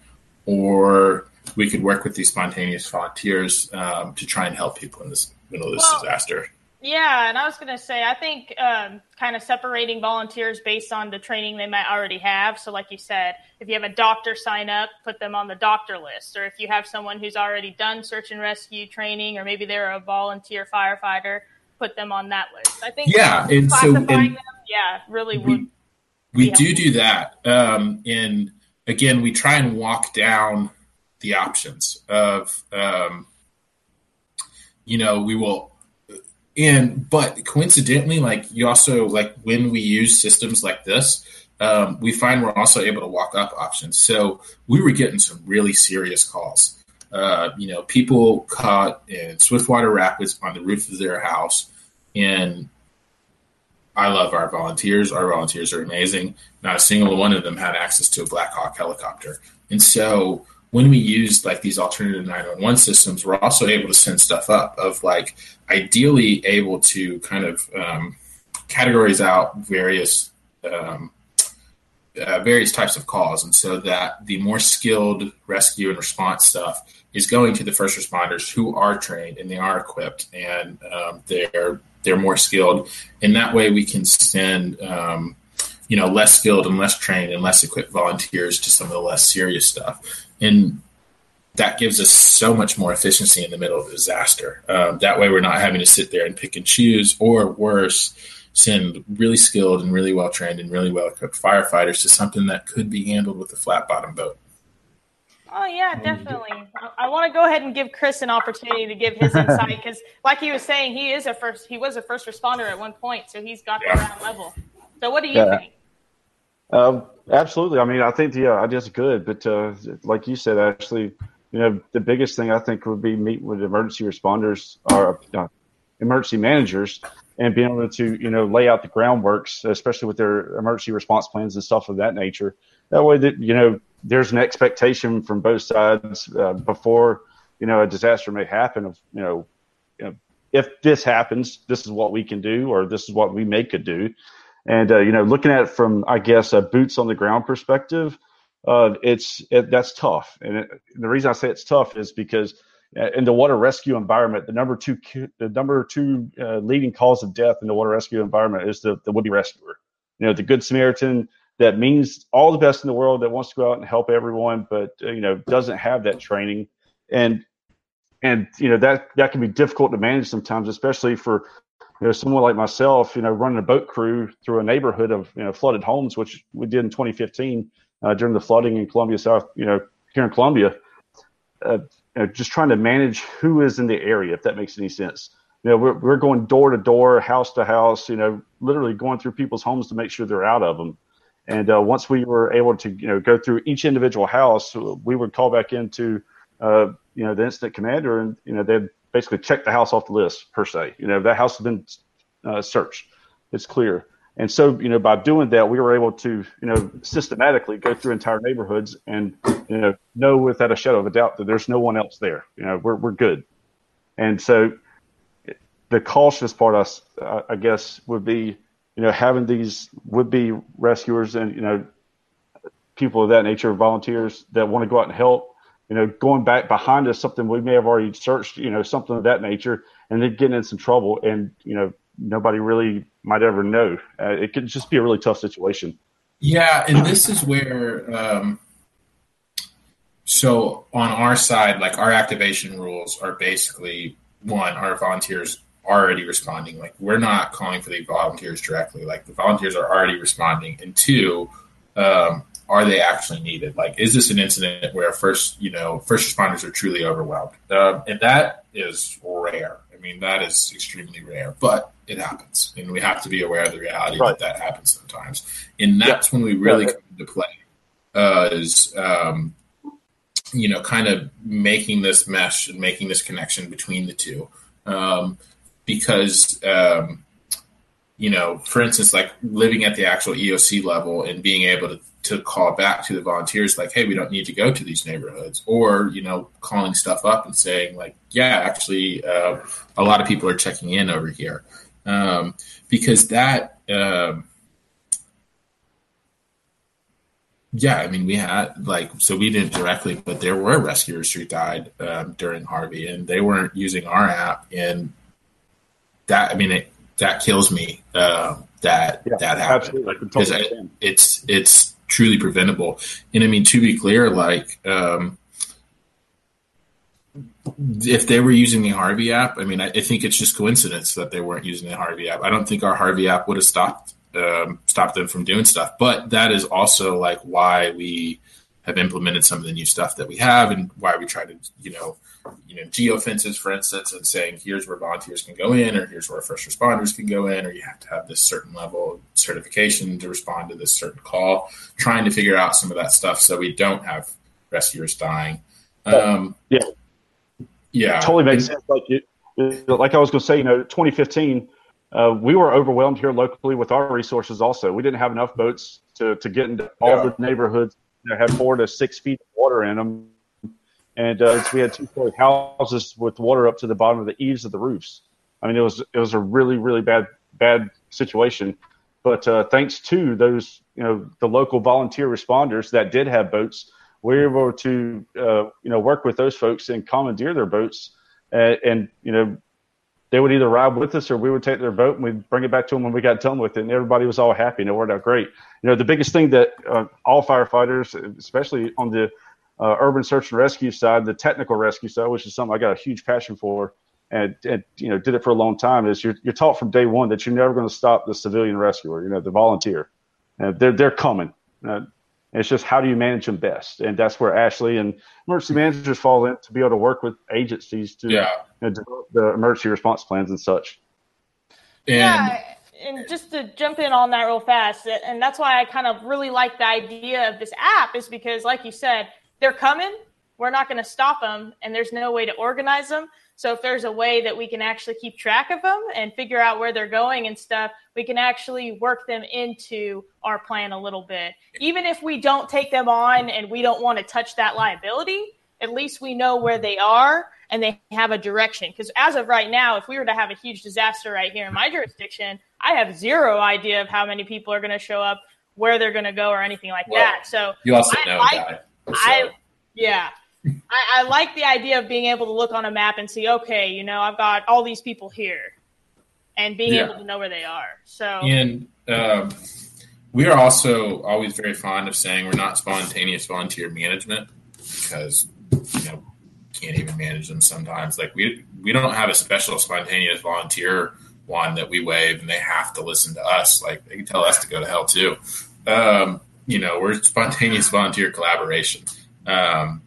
or we could work with these spontaneous volunteers um, to try and help people in this middle of this well, disaster. Yeah, and I was going to say, I think um, kind of separating volunteers based on the training they might already have. So, like you said, if you have a doctor sign up, put them on the doctor list. Or if you have someone who's already done search and rescue training, or maybe they're a volunteer firefighter, put them on that list. I think yeah, and so and them, yeah, really we, would. We do do that, um, and again, we try and walk down the options of um, you know we will and but coincidentally like you also like when we use systems like this um, we find we're also able to walk up options so we were getting some really serious calls uh, you know people caught in swiftwater rapids on the roof of their house and I love our volunteers. Our volunteers are amazing. Not a single one of them had access to a Black Hawk helicopter. And so when we use like these alternative 911 systems, we're also able to send stuff up of like ideally able to kind of um, categorize out various um, uh, various types of calls, and so that the more skilled rescue and response stuff is going to the first responders who are trained and they are equipped and um, they're they're more skilled, and that way we can send um, you know less skilled and less trained and less equipped volunteers to some of the less serious stuff and that gives us so much more efficiency in the middle of a disaster. Um, that way, we're not having to sit there and pick and choose, or worse, send really skilled and really well trained and really well equipped firefighters to something that could be handled with a flat bottom boat. Oh yeah, definitely. I, I want to go ahead and give Chris an opportunity to give his insight because, like he was saying, he is a first. He was a first responder at one point, so he's got yeah. the ground level. So, what do you yeah. think? Um, absolutely. I mean, I think the idea is good, but uh, like you said, actually, you know, the biggest thing I think would be meet with emergency responders or uh, emergency managers and being able to, you know, lay out the groundworks, especially with their emergency response plans and stuff of that nature. That way, that you know, there's an expectation from both sides uh, before, you know, a disaster may happen. Of you know, you know, if this happens, this is what we can do, or this is what we may could do And uh, you know, looking at it from I guess a boots on the ground perspective, uh, it's it, that's tough. And, it, the reason I say it's tough is because uh, in the water rescue environment, the number two the number two uh, leading cause of death in the water rescue environment is the the would be rescuer. You know, the good Samaritan that means all the best in the world that wants to go out and help everyone, but uh, you know doesn't have that training, and and you know that that can be difficult to manage sometimes, especially for you know someone like myself. You know, running a boat crew through a neighborhood of you know flooded homes, which we did in 2015 uh, during the flooding in Columbia South. You know, here in Columbia. Uh, you know, just trying to manage who is in the area, if that makes any sense. You know, we're, we're going door to door, house to house, you know, literally going through people's homes to make sure they're out of them. And uh, once we were able to, you know, go through each individual house, we would call back into, uh, you know, the incident commander, and you know, they'd basically check the house off the list per se. You know, that house has been uh, searched; it's clear. And so, you know, by doing that, we were able to, you know, systematically go through entire neighborhoods and, you know, know without a shadow of a doubt that there's no one else there. You know, we're we're good. And so, the cautious part, I, I guess, would be, you know, having these would-be rescuers and you know, people of that nature, volunteers that want to go out and help. You know, going back behind us, something we may have already searched, you know, something of that nature, and then getting in some trouble, and you know, nobody really might ever know. Uh, it could just be a really tough situation. Yeah, and this is where, um, so on our side, like our activation rules are basically one, our volunteers already responding. Like we're not calling for the volunteers directly. Like the volunteers are already responding. And two, um, are they actually needed? Like, is this an incident where first, you know, first responders are truly overwhelmed? Um, and that is rare. I mean, that is extremely rare, but it happens, and we have to be aware of the reality right. that that happens sometimes. And that's when we really yeah. come into play. Uh, is um, you know, kind of making this mesh and making this connection between the two, um, because um, you know, for instance, like living at the actual EOC level and being able to to call back to the volunteers like hey we don't need to go to these neighborhoods or you know calling stuff up and saying like yeah actually uh, a lot of people are checking in over here. Um, because that um, yeah i mean we had like so we didn't directly but there were rescuers who died um, during harvey and they weren't using our app and that i mean it, that kills me uh, that yeah, that happened. because totally it's it's truly preventable and i mean to be clear like um, if they were using the Harvey app, I mean, I, I, think it's just coincidence that they weren't using the Harvey app. I don't think our Harvey app would have stopped um, stopped them from doing stuff. But that is also like why we have implemented some of the new stuff that we have, and why we try to, you know, you know, geo fences, for instance, and saying here's where volunteers can go in, or here's where first responders can go in, or you have to have this certain level of certification to respond to this certain call. Trying to figure out some of that stuff so we don't have rescuers dying. Um, yeah yeah, totally makes sense. Like you, like I was going to say, you know, 2015, uh, we were overwhelmed here locally with our resources. Also, we didn't have enough boats to to get into all yeah. the neighborhoods that had four to six feet of water in them, and uh, we had two story houses with water up to the bottom of the eaves of the roofs. I mean, it was it was a really really bad bad situation. But uh, thanks to those, you know, the local volunteer responders that did have boats, we were able to uh, you know work with those folks and commandeer their boats, and, and, you know they would either ride with us or we would take their boat and we'd bring it back to them when we got done with it, and everybody was all happy and it worked out great. You know the biggest thing that uh, all firefighters, especially on the uh, urban search and rescue side, the technical rescue side, which is something I got a huge passion for, and, and you know did it for a long time, is you're, you're taught from day one that you're never going to stop the civilian rescuer, you know the volunteer, and they're they're coming. Uh, it's just how do you manage them best, and that's where Ashley and emergency managers fall in to be able to work with agencies to yeah. you know, develop the emergency response plans and such. And, yeah, and just to jump in on that real fast, and that's why I kind of really like the idea of this app is because, like you said, they're coming. We're not going to stop them, and there's no way to organize them. So if there's a way that we can actually keep track of them and figure out where they're going and stuff, we can actually work them into our plan a little bit. Even if we don't take them on and we don't want to touch that liability, at least we know where they are and they have a direction. Because as of right now, if we were to have a huge disaster right here in my jurisdiction, I have zero idea of how many people are going to show up, where they're going to go, or anything like Well, that. So You also I- know I- that. I yeah. I, I like the idea of being able to look on a map and see, okay, you know, I've got all these people here, and being Yeah. able to know where they are. So And um, we are also always very fond of saying we're not spontaneous volunteer management because you know can't even manage them sometimes. Like we we don't have a special spontaneous volunteer one that we wave and they have to listen to us. Like they can tell us to go to hell too. Um, you know, we're spontaneous volunteer collaboration um,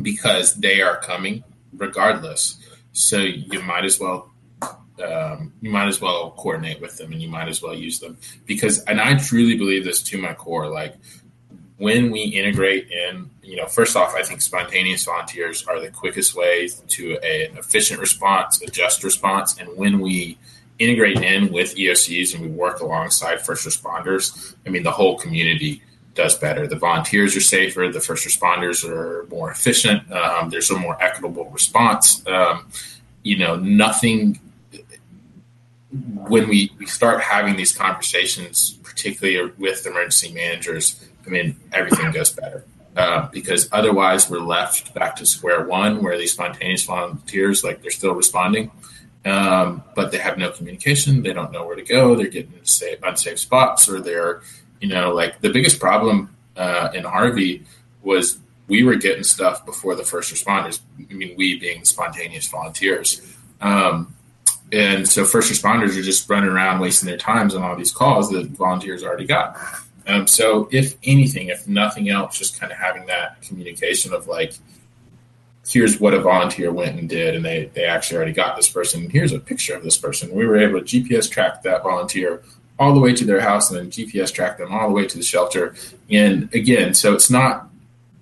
because they are coming regardless. So you might as well um, you might as well coordinate with them and you might as well use them because and i truly believe this to my core like when we integrate in you know first off i think spontaneous volunteers are the quickest way to a, an efficient response a just response and when we integrate in with eocs and we work alongside first responders i mean the whole community does better. The volunteers are safer the first responders are more efficient um, there's a more equitable response. Um, you know nothing when we, we start having these conversations, particularly with emergency managers, I mean, everything goes better. Uh, because otherwise, we're left back to square one where these spontaneous volunteers, like they're still responding, um, but they have no communication. They don't know where to go. They're getting safe, unsafe spots, or they're, you know, like the biggest problem uh, in Harvey was we were getting stuff before the first responders. I mean, we being spontaneous volunteers. Um, and so first responders are just running around wasting their times on all these calls that volunteers already got. Um, so if anything, if nothing else, just kind of having that communication of like, here's what a volunteer went and did, and they they actually already got this person. Here's a picture of this person. We were able to GPS track that volunteer all the way to their house, and then GPS track them all the way to the shelter. And again, so it's not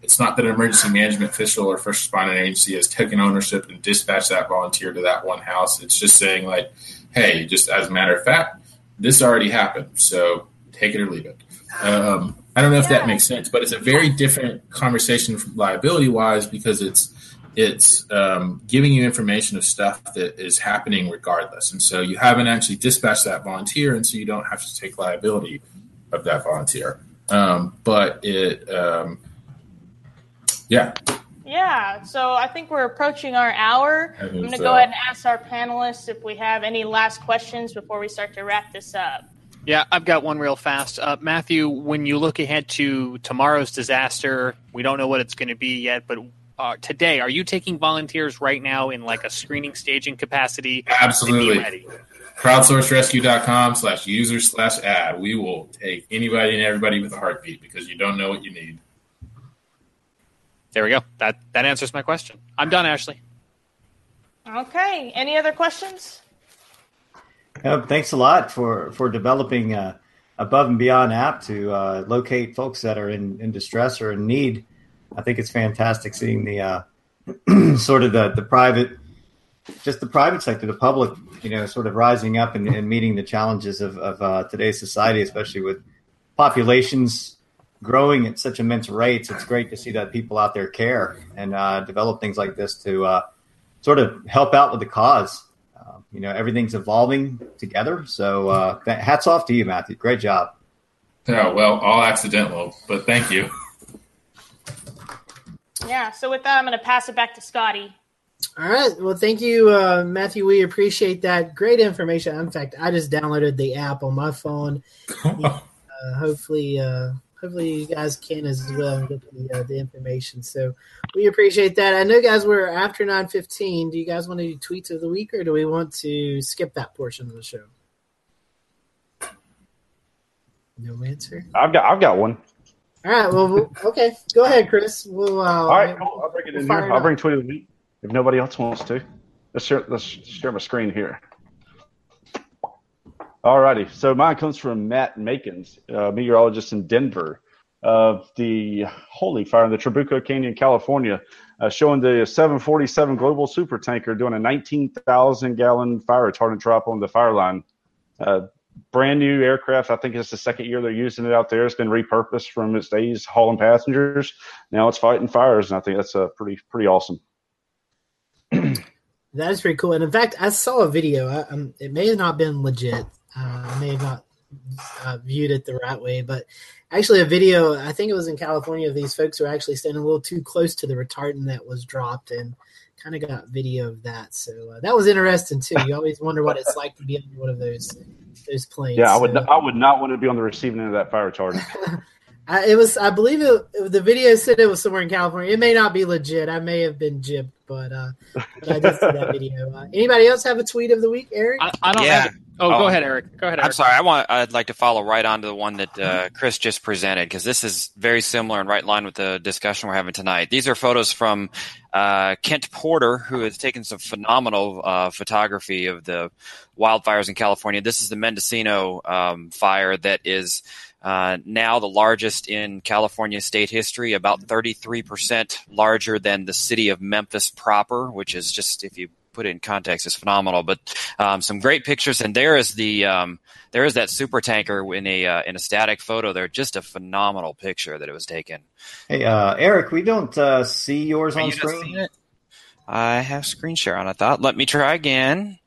it's not that an emergency management official or first responder agency has taken ownership and dispatched that volunteer to that one house. It's just saying like, hey, just as a matter of fact, this already happened, so take it or leave it. Um, I don't know if that makes sense, but it's a very different conversation liability wise because it's it's um, giving you information of stuff that is happening regardless, and so you haven't actually dispatched that volunteer, and so you don't have to take liability of that volunteer. Um, but it, um, yeah, yeah, so I think we're approaching our hour. I I'm going to go ahead and ask our panelists if we have any last questions before we start to wrap this up. Yeah, I've got one real fast. Uh, Matthew, when you look ahead to tomorrow's disaster, we don't know what it's going to be yet, but uh, today, are you taking volunteers right now in like a screening staging capacity? to be Absolutely. ready? crowdsourcerescue.com slash user slash ad. We will take anybody and everybody with a heartbeat because you don't know what you need. There we go. That that answers my question. I'm done, Ashley. Okay, any other questions? Yep, thanks a lot for for developing a above and beyond app to uh, locate folks that are in, in distress or in need. I think it's fantastic seeing the uh, sort of the the private, just the private sector, the public, you know, sort of rising up and, and meeting the challenges of, of uh, today's society, especially with populations growing at such immense rates. It's great to see that people out there care and uh, develop things like this to uh, sort of help out with the cause. Uh, you know, everything's evolving together. So uh, hats off to you, Matthew. Great job. Yeah, well, all accidental, but thank you. Yeah, so with that, I'm going to pass it back to Scotty. All right. Well, thank you, uh, Matthew. We appreciate that. Great information. In fact, I just downloaded the app on my phone. Uh, hopefully, uh, hopefully you guys can as well and get the, uh, the information. So we appreciate that. I know, guys, we're after nine fifteen. Do you guys want to do tweets of the week, or do we want to skip that portion of the show? No answer. I've got I've got one. All right. Well, we'll okay. Go ahead, Chris. We'll. Uh, All right, cool. I'll bring it in we'll here. it I'll bring tweet of the week if nobody else wants to. Let's share, let's share my screen here. All righty. So mine comes from Matt Makens, uh, meteorologist in Denver. Of the holy fire in the Trabuco Canyon, California, uh, showing the 747 global super tanker doing a 19,000 gallon fire retardant drop on the fire line. Brand new aircraft. I think it's the second year they're using it out there. It's been repurposed from its days hauling passengers. Now it's fighting fires, and I think that's uh, pretty pretty awesome. That is pretty cool. And in fact, I saw a video. I, um, it may have not been legit. Uh, I may have not uh, viewed it the right way, but actually, a video. I think it was in California. Of these folks were actually standing a little too close to the retardant that was dropped, and kind of got video of that. So uh, that was interesting too. You always wonder what it's like to be on one of those those planes. Yeah, I would. So- I would not want to be on the receiving end of that fire retardant. I, it was. I believe it, the video said it was somewhere in California. It may not be legit. I may have been gypped, but, uh, but I did see that video. Uh, anybody else have a tweet of the week, Eric? I, I don't Yeah. have. Oh, Oh. go ahead, Eric. Go ahead, Eric. I'm sorry. I want. I'd like to follow right on to the one that uh, Chris just presented because this is very similar and right in line with the discussion we're having tonight. These are photos from uh, Kent Porter, who has taken some phenomenal uh, photography of the wildfires in California. This is the Mendocino um, fire that is uh, now the largest in California state history, about 33% larger than the city of Memphis proper, which is just, if you put it in context, is phenomenal. But um, some great pictures, and there is the um, there is that super tanker in a uh, in a static photo. There, just a phenomenal picture that it was taken. Hey, uh, Eric, we don't uh, see yours Are on you not screen. seeing it? I have screen share on. I thought. Let me try again.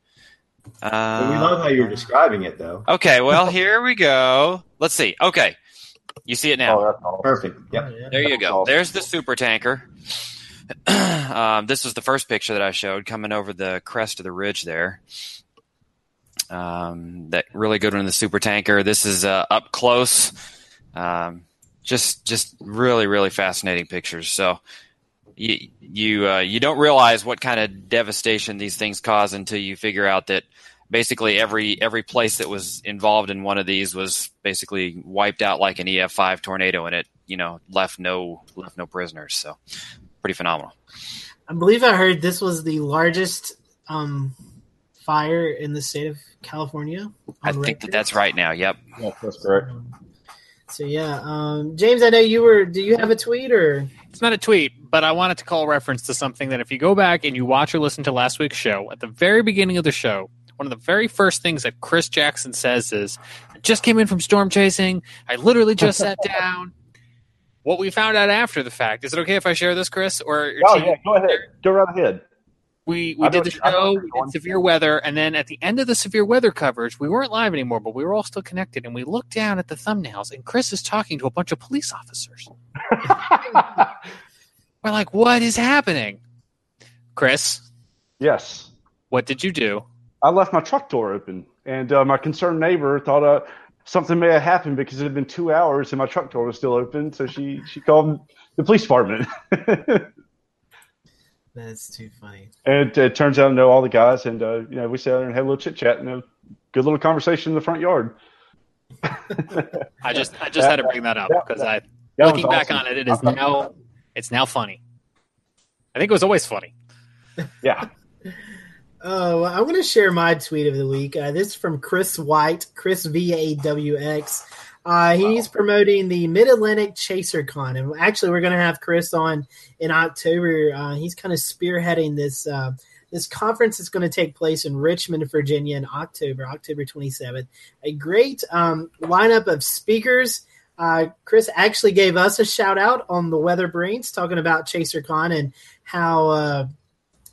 Uh, But we love how you're describing it, though. Okay, well here we go. Let's see. Okay, you see it now. Oh, that's all. Perfect. Yep. Oh, yeah. There you go. awesome. There's the super tanker. um, this was the first picture that I showed coming over the crest of the ridge there. Um, that really good one in the super tanker. This is uh, up close. Um, just just really really fascinating pictures. So you you uh, you don't realize what kind of devastation these things cause until you figure out that basically every every place that was involved in one of these was basically wiped out like an EF5 tornado, and it you know left no left no prisoners. So pretty phenomenal. I believe I heard this was the largest um, fire in the state of California. I think record. that that's right now. Yep. Yes, that's correct. So yeah, um, James, I know you were. Do you have a tweet or? It's not a tweet, but I wanted to call reference to something that if you go back and you watch or listen to last week's show, at the very beginning of the show, one of the very first things that Chris Jackson says is, I just came in from storm chasing. I literally just sat down. What we found out after the fact, is it okay if I share this, Chris? Or Oh yeah, go ahead. Go right ahead. We, we did the show, did severe weather, and then at the end of the severe weather coverage, we weren't live anymore, but we were all still connected, and we looked down at the thumbnails, and Chris is talking to a bunch of police officers. We're like, what is happening? Chris, yes, what did you do? I left my truck door open, and uh, my concerned neighbor thought uh, something may have happened because it had been two hours and my truck door was still open. So she she called the police department, That's too funny. and it turns out I know all the guys, and uh, you know we sat there and had a little chit chat and a good little conversation in the front yard. I just I just had to bring that up because I That was looking back on it, it is now it's now funny. I think it was always funny. Yeah, Oh, well, I'm going to share my tweet of the week. Uh, this is from Chris White, Chris V A W X. Uh, he's promoting the Mid Atlantic Chaser Con, and actually, we're going to have Chris on in October. Uh, he's kind of spearheading this uh, this conference that's going to take place in Richmond, Virginia, in October, October 27th. A great um, lineup of speakers. Uh, Chris actually gave us a shout out on the Weather Brains, talking about Chaser Con and how.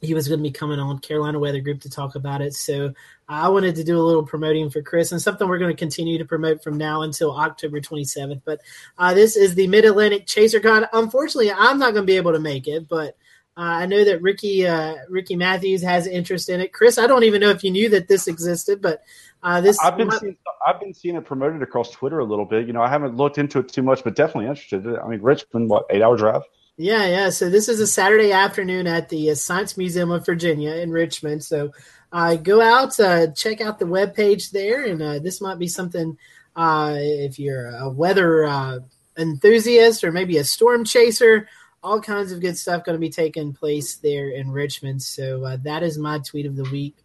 He was going to be coming on Carolina Weather Group to talk about it. So I wanted to do a little promoting for Chris and something we're going to continue to promote from now until October 27th. But uh, this is the Mid Atlantic Chaser Con. Unfortunately, I'm not going to be able to make it, but uh, I know that Ricky uh, Ricky Matthews has interest in it. Chris, I don't even know if you knew that this existed, but uh, this I've been seeing, I've been seeing it promoted across Twitter a little bit. You know, I haven't looked into it too much, but definitely interested. I mean, Richmond, what eight hour drive? Yeah, yeah. So this is a Saturday afternoon at the uh, Science Museum of Virginia in Richmond. So uh, go out, uh, check out the webpage there, and uh, this might be something uh, if you're a weather uh, enthusiast or maybe a storm chaser. All kinds of good stuff going to be taking place there in Richmond. So that is my tweet of the week.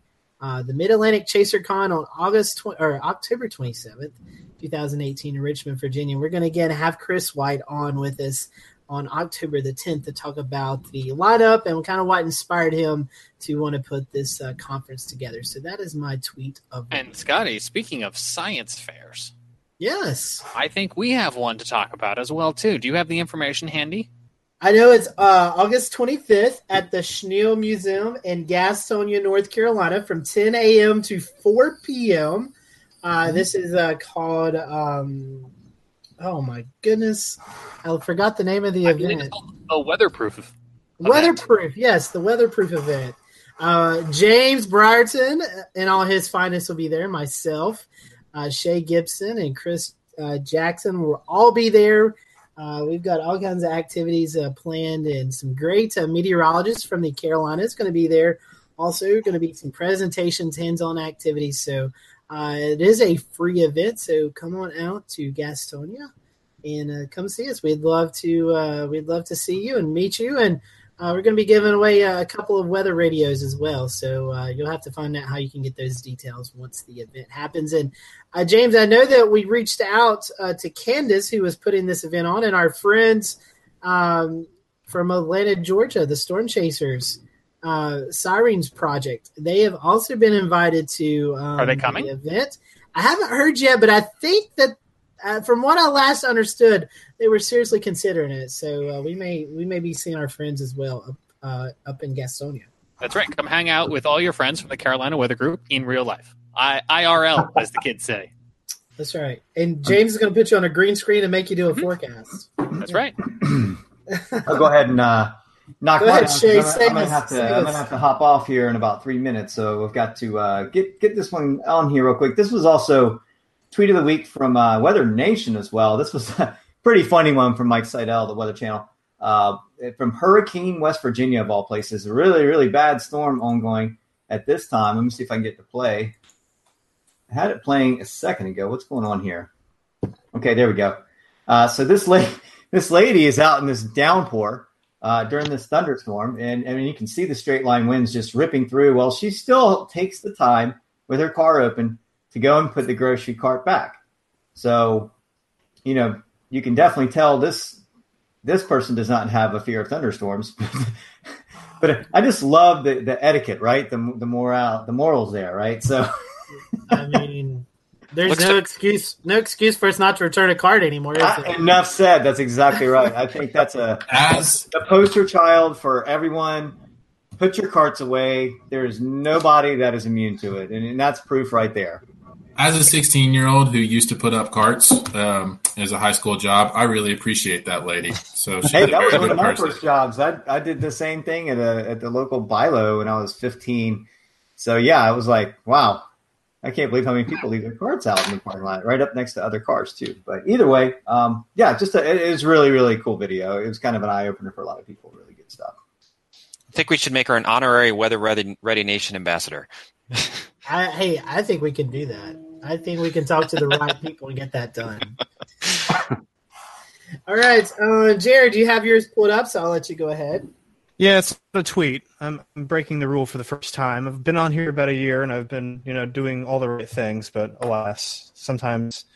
The Mid Atlantic Chaser Con on August tw- or October 27th, 2018 in Richmond, Virginia. We're going to again have Chris White on with us on October the 10th to talk about the lineup and kind of what inspired him to want to put this uh, conference together. So that is my tweet of And week. Scotty, speaking of science fairs, yes. I think we have one to talk about as well too. Do you have the information handy? I know it's uh, August 25th at the Schiele Museum in Gastonia, North Carolina, from 10 a.m. to 4 p.m. Uh, this is uh, called. Um, oh my goodness, I forgot the name of the I event. a weatherproof. event. Weatherproof, yes, the weatherproof event. Uh, James Brierton and all his finest will be there. Myself, uh, Shay Gibson, and Chris uh, Jackson will all be there. Uh, we've got all kinds of activities uh, planned, and some great uh, meteorologists from the Carolinas going to be there. Also, going to be some presentations, hands-on activities. So uh, it is a free event. So come on out to Gastonia and uh, come see us. We'd love to. Uh, we'd love to see you and meet you. And uh, we're going to be giving away a couple of weather radios as well. So uh, you'll have to find out how you can get those details once the event happens. And uh, James, I know that we reached out to Candace, who was putting this event on, and our friends um, from Atlanta, Georgia, the Storm Chasers. Uh, Sirens Project. They have also been invited to. Um, Are they coming? The event. I haven't heard yet, but I think that uh, from what I last understood, they were seriously considering it. So uh, we may we may be seeing our friends as well up uh, up in Gastonia. That's right. Come hang out with all your friends from the Carolina Weather Group in real life. I, IRL, as the kids say. That's right. And James is going to put you on a green screen and make you do a forecast. That's right. I'll go ahead and uh, knock Go ahead, out, Shay, I'm, gonna- I'm gonna us, have to. I'm gonna have to hop off here in about three minutes, so we've got to uh, get get this one on here real quick. This was also tweet of the week from uh, Weather Nation as well. This was a pretty funny one from Mike Seidel, the Weather Channel, uh, from Hurricane, West Virginia, of all places. A really, really bad storm ongoing at this time. Let me see if I can get to play. I had it playing a second ago. What's going on here? Okay, there we go. Uh, so this lady, this lady is out in this downpour uh, during this thunderstorm, and I mean you can see the straight line winds just ripping through. Well, she still takes the time with her car open to go and put the grocery cart back. So, you know, you can definitely tell this this person does not have a fear of thunderstorms. but I just love the, the etiquette, right? The the morale, the morals there, right? So. I mean, there's Looks no to- excuse no excuse for us not to return a card anymore. Is Uh, there? enough said. That's exactly right. I think that's a As the poster child for everyone. Put your carts away. There is nobody that is immune to it, and, and that's proof right there. as a 16 year old who used to put up carts um, as a high school job, I really appreciate that lady. So Hey, that was one of my person. first jobs. I I did the same thing at a at the local BI-LO when I was 15. So yeah, I was like, wow, I can't believe how many people leave their carts out in the parking lot, right up next to other cars too. But either way, um, yeah, just a, it was really really cool video. It was kind of an eye opener for a lot of people. Really good stuff. I think we should make her an honorary Weather Ready, Ready Nation ambassador. I, hey, I think we can do that. I think we can talk to the right people and get that done. All right, uh, Jared, you have yours pulled up, so I'll let you go ahead. Yeah, it's a tweet. I'm, breaking the rule for the first time. I've been on here about a year, and I've been, you know, doing all the right things. But alas, sometimes,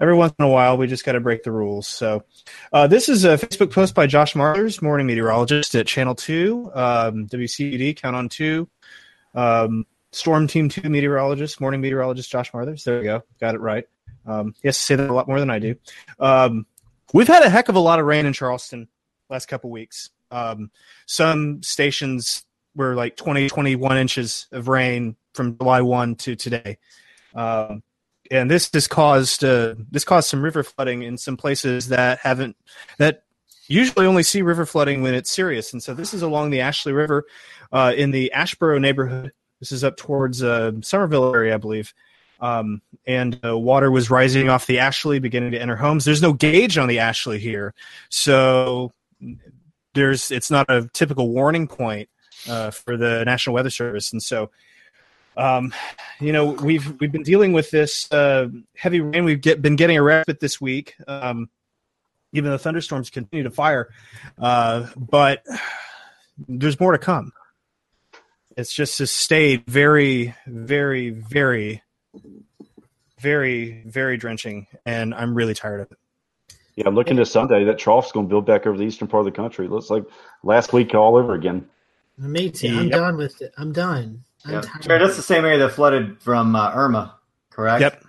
every once in a while, we just got to break the rules. So, uh, this is a Facebook post by Josh Marthers, morning meteorologist at Channel Two, um, Count on Two, um, Storm Team Two meteorologist, morning meteorologist Josh Marthers. There we go, got it right. Um, he has to say that a lot more than I do. Um, we've had a heck of a lot of rain in Charleston last couple weeks. Um, some stations were like 20, 21 inches of rain from July 1 to today. Um, and this has caused uh, this caused some river flooding in some places that haven't that usually only see river flooding when it's serious. And so this is along the Ashley River uh, in the Ashborough neighborhood. This is up towards uh, Summerville area, I believe. Um, and uh, water was rising off the Ashley, beginning to enter homes. There's no gauge on the Ashley here, so there's it's not a typical warning point uh, for the National Weather Service, and so um, you know we've we've been dealing with this uh, heavy rain. We've get, been getting a respite this week. Um, even though thunderstorms continue to fire, uh, but there's more to come. It's just has stayed very, very, very, very, very drenching, and I'm really tired of it. Yeah, I'm looking to Sunday. That trough's going to build back over the eastern part of the country. It looks like last week all over again. Me too. I'm Yep. done with it. I'm done. I'm Yeah. tired. Jared, that's the same area that flooded from uh, Irma, correct? Yep.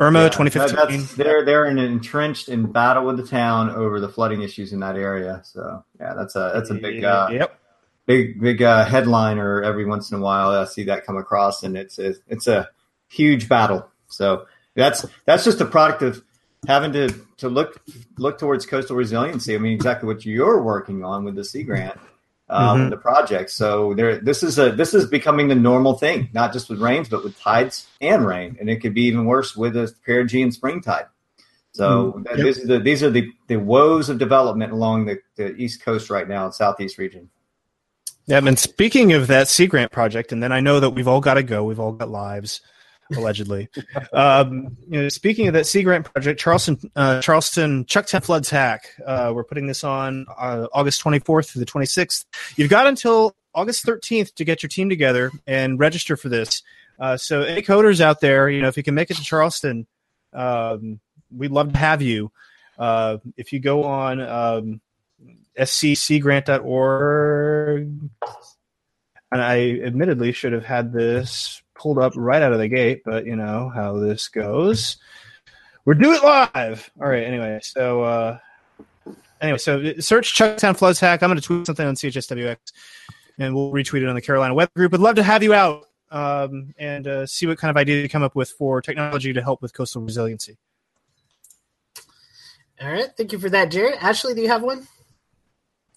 Irma Yeah, 2015. that- they're they're in entrenched in battle with the town over the flooding issues in that area. So yeah, that's a that's a big uh, yep. big big uh, headliner every once in a while. I see that come across, and it's a, it's a huge battle. So that's that's just a product of having to to look look towards coastal resiliency. I mean, exactly what you're working on with the Sea Grant. Uh, Mhm. the project, so there. This is a this is becoming the normal thing, not just with rains, but with tides and rain, and it could be even worse with a perigean spring tide. So Mm, th- yep. these are the these are the, the woes of development along the, the east coast right now, southeast region. Yeah, and speaking of that Sea Grant project, and then I know that we've all got to go. We've all got lives, allegedly. um, you know, speaking of that Sea Grant project, Charleston, uh, Charleston, Chucktown Floods hack. Uh, we're putting this on uh, August 24th through the 26th. You've got until August 13th to get your team together and register for this. Uh, so, any coders out there, you know, if you can make it to Charleston, um, we'd love to have you. Uh, if you go on um, scgrant.org. And I admittedly should have had this pulled up right out of the gate, but you know how this goes. We're doing it live. All right. Anyway, so uh, anyway, so search Chucktown Floods hack. I'm going to tweet something on CHSWX, and we'll retweet it on the Carolina Web Group. I'd love to have you out um, and uh, see what kind of idea you come up with for technology to help with coastal resiliency. All right, thank you for that, Jared. Ashley, do you have one?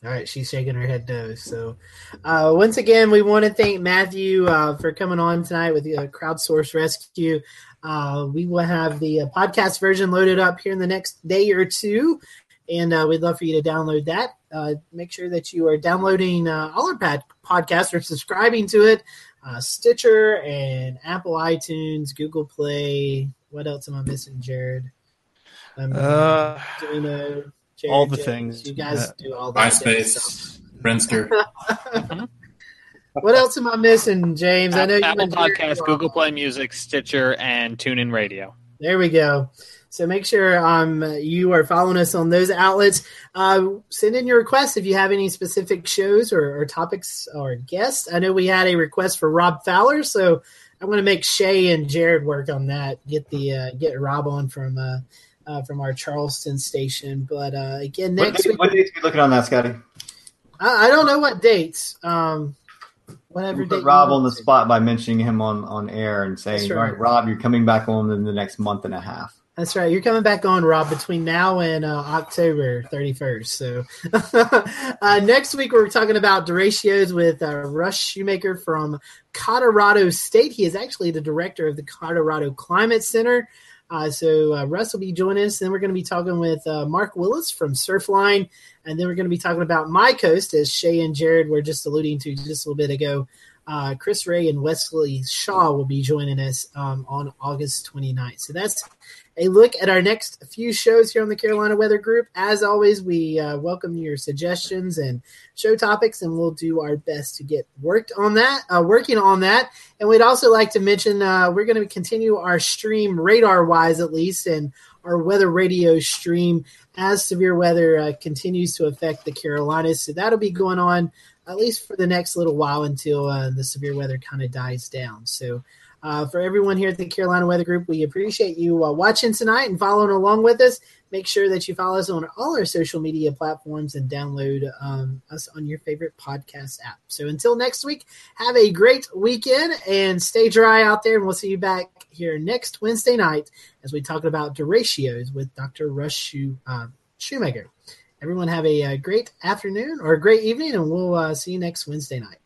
All right, she's shaking her head no. So, uh, once again, we want to thank Matthew uh, for coming on tonight with the uh, Crowdsource Rescue. Uh, we will have the uh, podcast version loaded up here in the next day or two, and uh, we'd love for you to download that. Uh, make sure that you are downloading uh, all our pad- podcasts or subscribing to it. Uh, Stitcher and Apple iTunes, Google Play. What else am I missing, Jared? Um, Uh, doing a Jared all the Jones. things. You guys Uh, do all that. good stuff. MySpace, Friendster. What else am I missing, James? I know you Apple and Jared Podcasts, do all Google. Play Music, Stitcher, and TuneIn Radio. There we go. So make sure um, you are following us on those outlets. Uh, send in your requests if you have any specific shows or, or topics or guests. I know we had a request for Rob Fowler, so I'm going to make Shay and Jared work on that. Get the uh, get Rob on from uh, uh, from our Charleston station. But uh, again, next day- week what dates are you looking on that, Scotty? I, I don't know what dates. Um, whatever date Rob on the to. spot by mentioning him on, on air and saying, That's "All right. right, Rob, you're coming back on in the next month and a half." That's right. You're coming back on, Rob, between now and uh, October 31st. So uh, next week we're talking about derechos with uh, Russ Schumacher from Colorado State. He is actually the director of the Colorado Climate Center. Uh, so uh, Russ will be joining us. Then we're going to be talking with uh, Mark Willis from Surfline, and then we're going to be talking about My Coast, as Shay and Jared were just alluding to just a little bit ago. Uh, Chris Ray and Wesley Shaw will be joining us um, on August 29th. So that's a look at our next few shows here on the Carolina Weather Group. As always, we uh, welcome your suggestions and show topics, and we'll do our best to get worked on that, uh, working on that. And we'd also like to mention uh, we're going to continue our stream radar wise, at least, and our weather radio stream as severe weather uh, continues to affect the Carolinas. So that'll be going on at least for the next little while until uh, the severe weather kind of dies down. So. Uh, for everyone here at the Carolina Weather Group, we appreciate you uh, watching tonight and following along with us. Make sure that you follow us on all our social media platforms and download um, us on your favorite podcast app. So until next week, have a great weekend and stay dry out there. And we'll see you back here next Wednesday night as we talk about derechos with Dr. Rush Shoe, uh, Schumacher. Everyone have a, uh great afternoon or a great evening, and we'll uh, see you next Wednesday night.